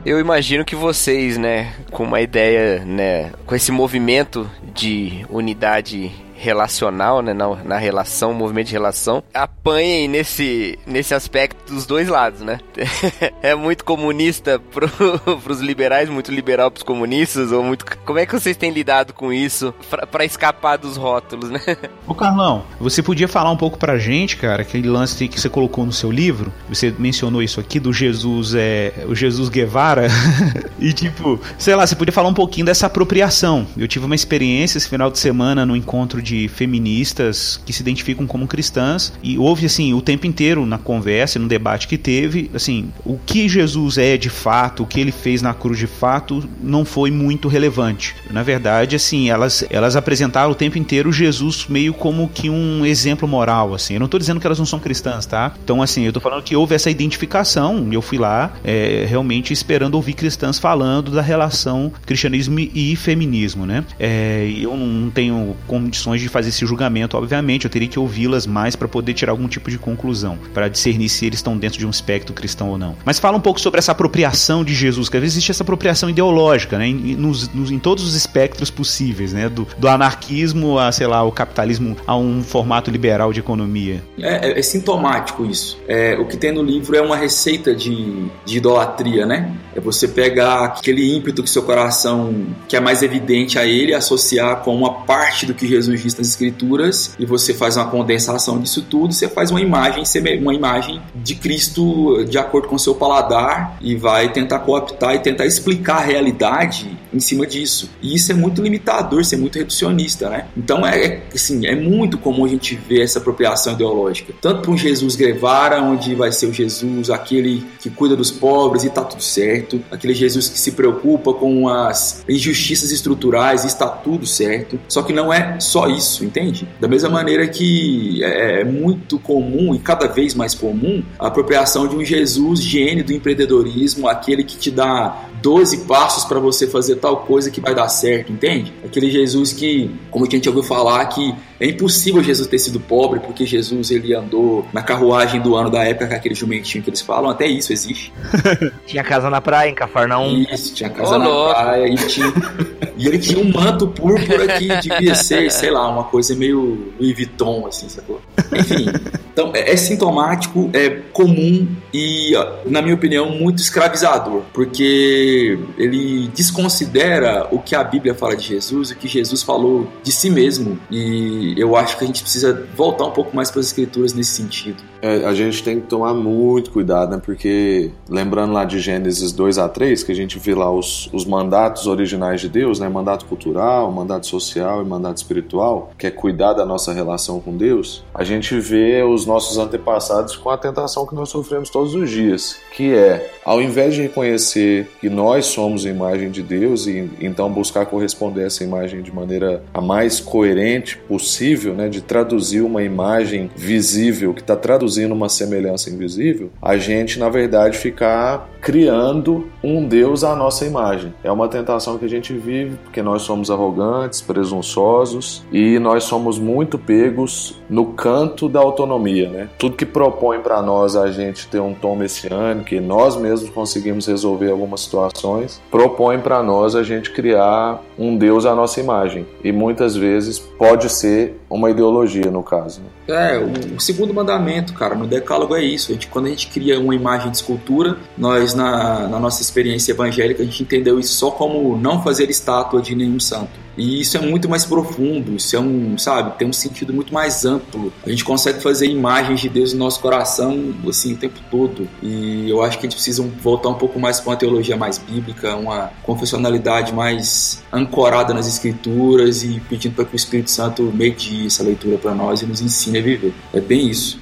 Eu imagino que vocês, né, com uma ideia, né, com esse movimento de unidade relacional, né, na, na relação, movimento de relação, apanhem nesse, nesse aspecto dos dois lados, né? é muito comunista pro, pros liberais, muito liberal pros comunistas, ou muito... Como é que vocês têm lidado com isso para escapar dos rótulos, né? Ô Carlão, você podia falar um pouco pra gente, cara, aquele lance que você colocou no seu livro, você mencionou isso aqui do Jesus, é, o Jesus Guevara, e tipo, sei lá, você podia falar um pouquinho dessa apropriação. Eu tive uma experiência esse final de semana no encontro de de feministas que se identificam como cristãs e houve assim o tempo inteiro na conversa, no debate que teve, assim, o que Jesus é de fato, o que ele fez na cruz de fato, não foi muito relevante. Na verdade, assim, elas elas apresentaram o tempo inteiro Jesus meio como que um exemplo moral, assim. Eu não estou dizendo que elas não são cristãs, tá? Então, assim, eu estou falando que houve essa identificação. Eu fui lá é, realmente esperando ouvir cristãs falando da relação cristianismo e feminismo, né? É, eu não tenho condições de fazer esse julgamento, obviamente. Eu teria que ouvi-las mais para poder tirar algum tipo de conclusão, para discernir se eles estão dentro de um espectro cristão ou não. Mas fala um pouco sobre essa apropriação de Jesus, que às vezes existe essa apropriação ideológica, né? Em, nos, nos, em todos os espectros possíveis, né? Do, do anarquismo a, sei lá, o capitalismo a um formato liberal de economia. É, é, é sintomático isso. É, o que tem no livro é uma receita de, de idolatria, né? É você pegar aquele ímpeto que seu coração que é mais evidente a ele, associar com uma parte do que Jesus diz nas escrituras e você faz uma condensação disso tudo, você faz uma imagem, uma imagem de Cristo de acordo com seu paladar e vai tentar cooptar e tentar explicar a realidade em cima disso. E isso é muito limitador, isso é muito reducionista, né? Então é, é assim, é muito comum a gente ver essa apropriação ideológica. Tanto para um Jesus Guevara, onde vai ser o Jesus aquele que cuida dos pobres e tá tudo certo, aquele Jesus que se preocupa com as injustiças estruturais e está tudo certo. Só que não é só isso, entende? Da mesma maneira que é, é muito comum e cada vez mais comum a apropriação de um Jesus gênio do empreendedorismo, aquele que te dá 12 passos para você fazer tal coisa que vai dar certo, entende? Aquele Jesus que, como a gente ouviu falar, que é impossível Jesus ter sido pobre, porque Jesus ele andou na carruagem do ano da época com aquele jumentinho que eles falam, até isso existe. tinha casa na praia, em Cafarnaum. Isso, tinha casa na praia e tinha... E ele tinha um manto púrpura que devia ser, sei lá, uma coisa meio Louis Vuitton, assim, sacou? Enfim, então é, é sintomático, é comum e, na minha opinião, muito escravizador, porque ele desconsidera o que a Bíblia fala de Jesus, o que Jesus falou de si mesmo. E eu acho que a gente precisa voltar um pouco mais para as escrituras nesse sentido. É, a gente tem que tomar muito cuidado, né? Porque lembrando lá de Gênesis 2 a 3, que a gente vê lá os, os mandatos originais de Deus, né? Mandato cultural, mandato social e mandato espiritual, que é cuidar da nossa relação com Deus. A gente vê os nossos antepassados com a tentação que nós sofremos todos os dias, que é, ao invés de reconhecer que nós somos a imagem de Deus e então buscar corresponder a essa imagem de maneira a mais coerente possível, né? De traduzir uma imagem visível que está traduzindo uma semelhança invisível, a gente, na verdade, ficar criando um Deus à nossa imagem. É uma tentação que a gente vive porque nós somos arrogantes, presunçosos e nós somos muito pegos no canto da autonomia, né? Tudo que propõe para nós a gente ter um tom messiânico e nós mesmos conseguimos resolver algumas situações, propõe para nós a gente criar um Deus à nossa imagem. E muitas vezes pode ser uma ideologia, no caso. Né? É, o segundo mandamento, cara, no decálogo é isso. A gente, quando a gente cria uma imagem de escultura, nós, na, na nossa experiência evangélica, a gente entendeu isso só como não fazer estátua de nenhum santo. E isso é muito mais profundo, isso é um, sabe, tem um sentido muito mais amplo. A gente consegue fazer imagens de Deus no nosso coração, assim, o tempo todo. E eu acho que a gente precisa voltar um pouco mais para uma teologia mais bíblica, uma confessionalidade mais ancorada nas escrituras e pedindo para que o Espírito Santo medie essa leitura para nós e nos ensine a viver. É bem isso.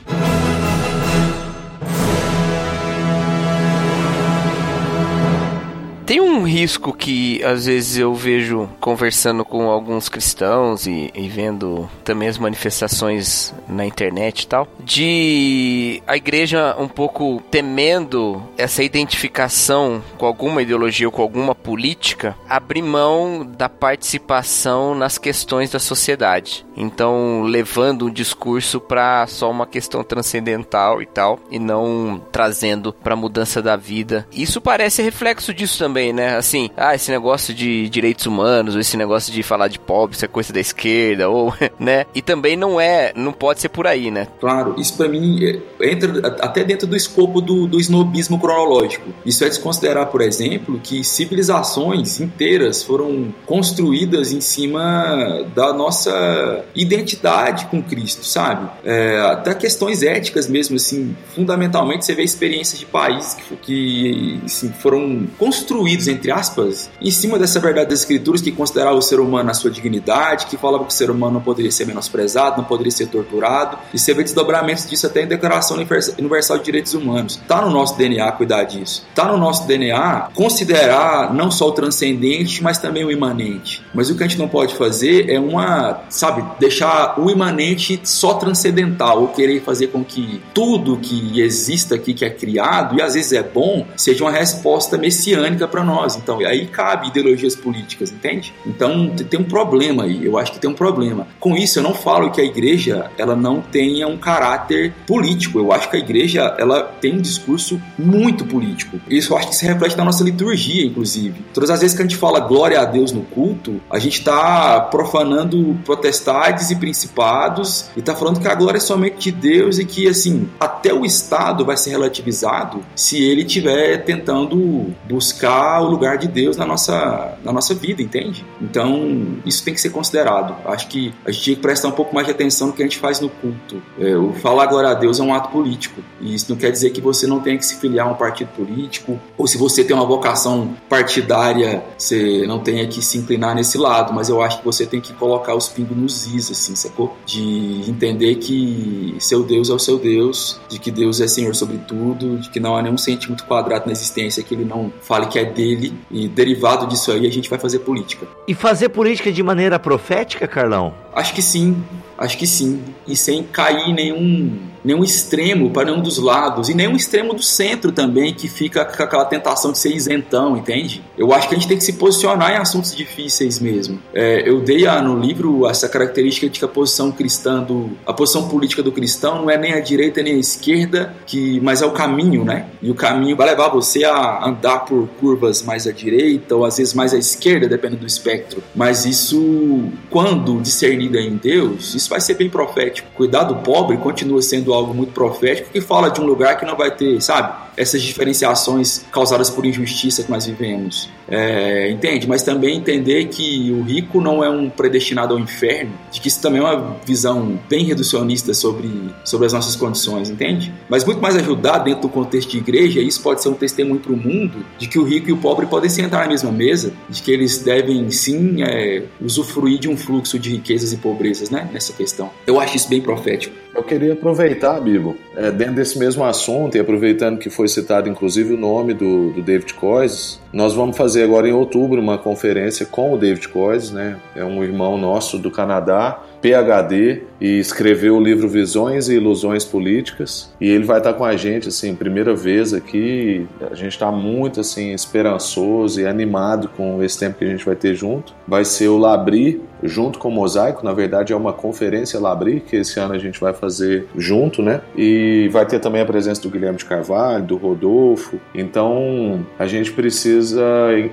Risco que às vezes eu vejo conversando com alguns cristãos e, e, vendo também as manifestações na internet e tal, de a igreja um pouco temendo essa identificação com alguma ideologia ou com alguma política, abrir mão da participação nas questões da sociedade. Então, levando um discurso para só uma questão transcendental e tal, e não trazendo para mudança da vida. Isso parece reflexo disso também, né? Assim, ah, esse negócio de direitos humanos, ou esse negócio de falar de pobre, isso é coisa da esquerda, ou, né? E também não é, não pode ser por aí, né? Claro, isso para mim é, entra até dentro do escopo do, do snobismo cronológico. Isso é desconsiderar, por exemplo, que civilizações inteiras foram construídas em cima da nossa identidade com Cristo, sabe? É, até questões éticas mesmo, assim, fundamentalmente você vê experiências de países que, que assim, foram construídos construídos, entre aspas, em cima dessa verdade das escrituras que considerava o ser humano na sua dignidade, que falava que o ser humano não poderia ser menosprezado, não poderia ser torturado, e você vê desdobramentos disso até em Declaração Universal de Direitos Humanos. Está no nosso DNA cuidar disso. Está no nosso DNA considerar não só o transcendente, mas também o imanente. Mas o que a gente não pode fazer é uma, sabe, deixar o imanente só transcendental, ou querer fazer com que tudo que exista aqui, que é criado, e às vezes é bom, seja uma resposta messiânica para nós. Então, aí cabe ideologias políticas, entende? Então, tem um problema aí. Eu acho que tem um problema. Com isso, eu não falo que a igreja ela não tenha um caráter político. Eu acho que a igreja ela tem um discurso muito político. Isso eu acho que se reflete na nossa liturgia, inclusive. Todas as vezes que a gente fala glória a Deus no culto, a gente está profanando potestades e principados e está falando que a glória é somente de Deus e que, assim, até o Estado vai ser relativizado se ele estiver tentando buscar o lugar de Deus na nossa, na nossa vida, entende? Então, isso tem que ser considerado. Acho que a gente tinha que prestar um pouco mais de atenção no que a gente faz no culto. É, o falar glória a Deus é um ato político. E isso não quer dizer que você não tenha que se filiar a um partido político, ou se você tem uma vocação partidária, você não tenha que se inclinar nesse lado. Mas eu acho que você tem que colocar os pingos nos is, assim, sacou? De entender que seu Deus é o seu Deus, de que Deus é Senhor sobre tudo, de que não há nenhum centímetro quadrado na existência que ele não fale que é dele, e derivado disso aí a gente vai fazer política. E fazer política de maneira profética, Carlão? Acho que sim, acho que sim. E sem cair em nenhum nenhum extremo para nenhum dos lados, e nenhum extremo do centro também, que fica com aquela tentação de ser isentão, entende? Eu acho que a gente tem que se posicionar em assuntos difíceis mesmo. É, eu dei no livro essa característica de que a posição cristã, do, a posição política do cristão não é nem a direita nem a esquerda, que, mas é o caminho, né? E o caminho vai levar você a andar por curvas mais à direita ou às vezes mais à esquerda, dependendo do espectro. Mas isso, quando discernido em Deus, isso vai ser bem profético. Cuidar do pobre continua sendo algo muito profético que fala de um lugar que não vai ter, sabe? essas diferenciações causadas por injustiça que nós vivemos. É, entende? Mas também entender que o rico não é um predestinado ao inferno, de que isso também é uma visão bem reducionista sobre, sobre as nossas condições, entende? Mas muito mais ajudar dentro do contexto de igreja, isso pode ser um testemunho para o mundo de que o rico e o pobre podem sentar na mesma mesa, de que eles devem sim é, usufruir de um fluxo de riquezas e pobrezas, né? Nessa questão. Eu acho isso bem profético. Eu queria aproveitar, Bibo, é, dentro desse mesmo assunto e aproveitando que foi citado inclusive o nome do, do David Coises, nós vamos fazer agora em outubro uma conferência com o David Coises, né? É um irmão nosso do Canadá PhD e escreveu o livro Visões e Ilusões Políticas. E ele vai estar com a gente assim primeira vez aqui. A gente está muito assim esperançoso e animado com esse tempo que a gente vai ter junto. Vai ser o Labri junto com o Mosaico. Na verdade é uma conferência Labri que esse ano a gente vai fazer junto né? E vai ter também a presença do Guilherme de Carvalho do Rodolfo. Então a gente precisa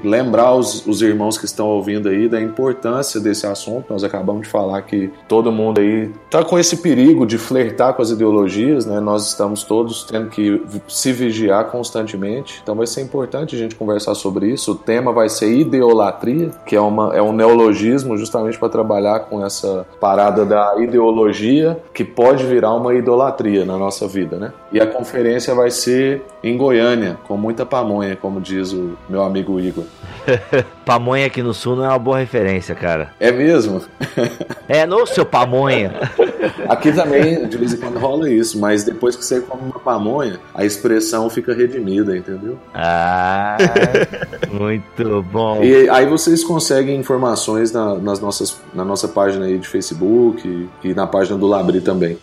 lembrar os, os irmãos que estão ouvindo aí da importância desse assunto. Nós acabamos de falar que todo mundo aí está com esse perigo de flertar com as ideologias, né? Nós estamos todos tendo que se vigiar constantemente. Então vai ser importante a gente conversar sobre isso. O tema vai ser ideolatria, que é, uma, é um neologismo justamente para trabalhar com essa parada da ideologia que pode virar uma idolatria na nossa vida, né? E a conferência vai ser em Goiânia, com muita pamonha, como diz o meu amigo Igor. pamonha aqui no sul não é uma boa referência, cara. É mesmo? é, no seu pamonha. Aqui também, de vez em quando rola isso, mas depois que você come uma pamonha, a expressão fica redimida, entendeu? Ah, muito bom. E aí vocês conseguem informações na, nas nossas, na nossa página aí de Facebook e, e na página do Labri também.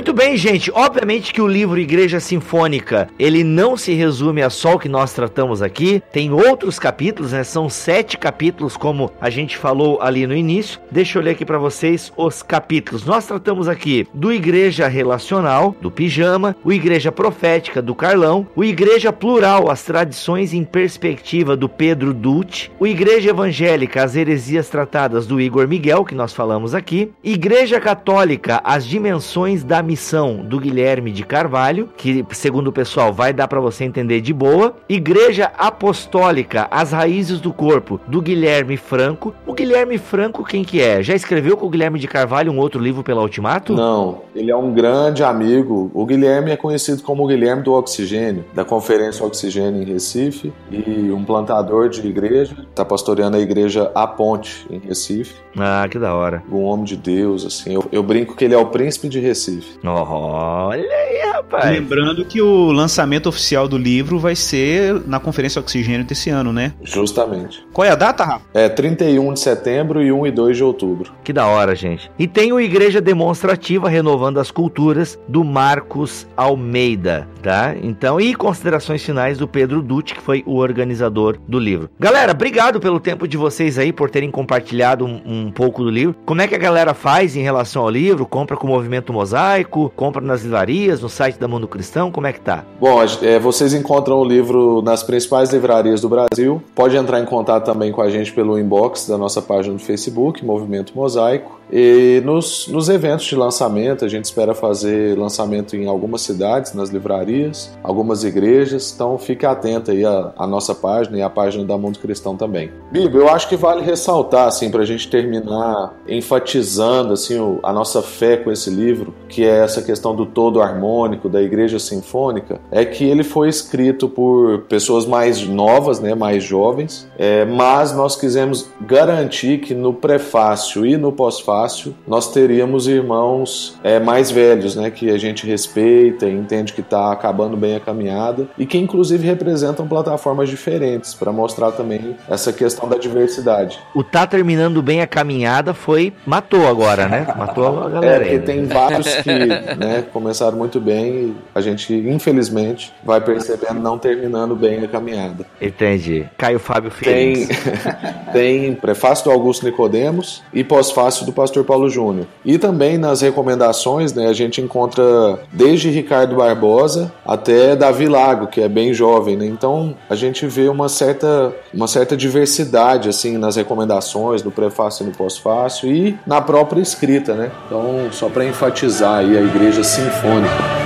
Muito bem, gente. Obviamente que o livro Igreja Sinfônica, ele não se resume a só o que nós tratamos aqui. Tem outros capítulos, né? São sete capítulos, como a gente falou ali no início. Deixa eu ler aqui para vocês os capítulos. Nós tratamos aqui do Igreja Relacional, do Pijama, o Igreja Profética, do Carlão, o Igreja Plural, as tradições em perspectiva, do Pedro Dutti, o Igreja Evangélica, as heresias tratadas, do Igor Miguel, que nós falamos aqui, Igreja Católica, as dimensões da Missão, do Guilherme de Carvalho, que segundo o pessoal vai dar para você entender de boa. Igreja Apostólica, As Raízes do Corpo, do Guilherme Franco. O Guilherme Franco, quem que é? Já escreveu com o Guilherme de Carvalho um outro livro pela Ultimato? Não, ele é um grande amigo. O Guilherme é conhecido como o Guilherme do Oxigênio, da Conferência Oxigênio em Recife, e um plantador de igreja. Está pastoreando a igreja A Ponte, em Recife. Ah, que da hora. Um homem de Deus, assim. Eu, eu brinco que ele é o príncipe de Recife. Olha aí, rapaz. Lembrando que o lançamento oficial do livro vai ser na Conferência Oxigênio desse ano, né? Justamente. Qual é a data, Rafa? É 31 de setembro e 1 e 2 de outubro. Que da hora, gente. E tem o Igreja Demonstrativa Renovando as Culturas do Marcos Almeida, tá? Então, e considerações finais do Pedro Dutti, que foi o organizador do livro. Galera, obrigado pelo tempo de vocês aí, por terem compartilhado um, um pouco do livro. Como é que a galera faz em relação ao livro? Compra com o Movimento Mosaico? Compra nas livrarias, no site da Mundo Cristão? Como é que tá? Bom, é, vocês encontram o livro nas principais livrarias do Brasil. Pode entrar em contato também com a gente pelo inbox da nossa página do Facebook, Movimento Mosaico. E nos, nos eventos de lançamento, a gente espera fazer lançamento em algumas cidades, nas livrarias, algumas igrejas, então fique atento aí à, à nossa página e à página da Mundo Cristão também. Bíblia, eu acho que vale ressaltar, assim, para a gente terminar enfatizando assim, o, a nossa fé com esse livro, que é essa questão do todo harmônico, da igreja sinfônica, é que ele foi escrito por pessoas mais novas, né, mais jovens, é, mas nós quisemos garantir que no prefácio e no pós-fácio fácil, nós teríamos irmãos é, mais velhos, né, que a gente respeita e entende que está acabando bem a caminhada e que inclusive representam plataformas diferentes para mostrar também essa questão da diversidade. O tá terminando bem a caminhada foi matou agora, né? Matou a galera. É, porque tem vários que né, começaram muito bem e a gente infelizmente vai percebendo não terminando bem a caminhada. Entendi. Caio Fábio Filho. Tem, tem prefácio do Augusto Nicodemos e pós-fácil do pastor Paulo Júnior. E também nas recomendações, né, a gente encontra desde Ricardo Barbosa até Davi Lago, que é bem jovem, né? Então, a gente vê uma certa uma certa diversidade assim nas recomendações do prefácio e no pós-fácio e na própria escrita, né? Então, só para enfatizar aí a igreja sinfônica.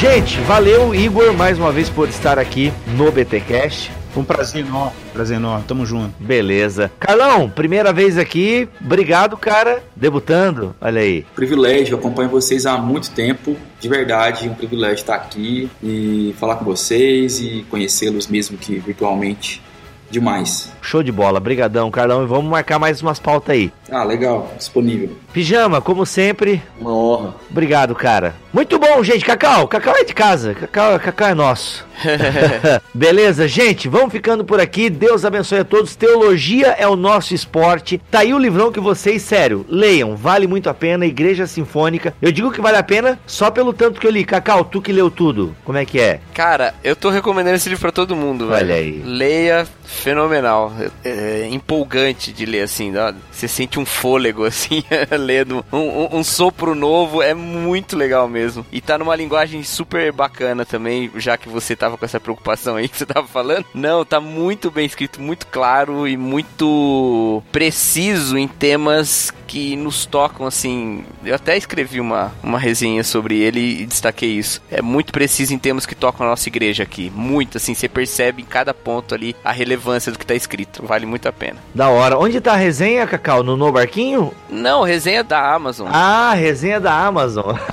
Gente, valeu, Igor, mais uma vez por estar aqui no BTcast. Foi um prazer enorme, prazer enorme, tamo junto. Beleza. Carlão, primeira vez aqui, obrigado, cara, debutando, olha aí. Privilégio, acompanho vocês há muito tempo, de verdade, um privilégio estar aqui e falar com vocês e conhecê-los mesmo que virtualmente. Demais. Show de bola, brigadão, Carlão, e vamos marcar mais umas pautas aí. Ah, legal, disponível. Pijama, como sempre. Uma honra. Obrigado, cara. Muito bom, gente. Cacau, Cacau é de casa. Cacau, Cacau é nosso. Beleza, gente, vamos ficando por aqui. Deus abençoe a todos. Teologia é o nosso esporte. Tá aí o livrão que vocês, sério, leiam. Vale muito a pena. Igreja Sinfônica. Eu digo que vale a pena só pelo tanto que eu li. Cacau, tu que leu tudo. Como é que é? Cara, eu tô recomendando esse livro pra todo mundo, Olha velho. aí. Leia, fenomenal. É, empolgante de ler, assim. ó. Você sente um fôlego, assim, lendo. Um, um- um sopro novo. É muito legal mesmo. E tá numa linguagem super bacana também, já que você tava com essa preocupação aí que você tava falando. Não, tá muito bem escrito, muito claro e muito preciso em temas que nos tocam, assim. Eu até escrevi uma, uma resenha sobre ele e destaquei isso. É muito preciso em temas que tocam a nossa igreja aqui. Muito, assim, você percebe em cada ponto ali a relevância do que tá escrito. Vale muito a pena. Da hora. Onde tá a resenha, Cacau? No No Barquinho? Não, resenha da Amazon. Ah, resenha da Amazon.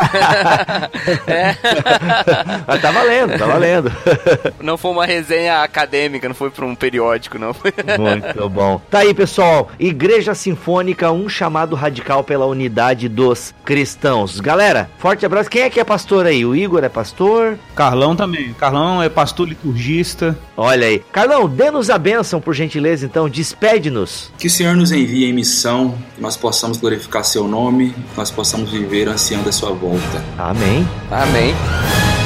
É. Mas tá valendo, tá valendo. Não foi uma resenha acadêmica, não foi pra um periódico, não. Muito bom. Tá aí, pessoal. Igreja Sinfônica, um chamado radical pela unidade dos cristãos. Galera, forte abraço. Quem é que é pastor aí? O Igor é pastor? Carlão também. Carlão é pastor liturgista. Olha aí. Carlão, dê-nos a bênção, por gentileza, então. Despede-nos. Que o Senhor nos envie em missão, que nós possamos glorificar seu nome, que nós possamos viver ansiando a sua volta. Amém. Amém.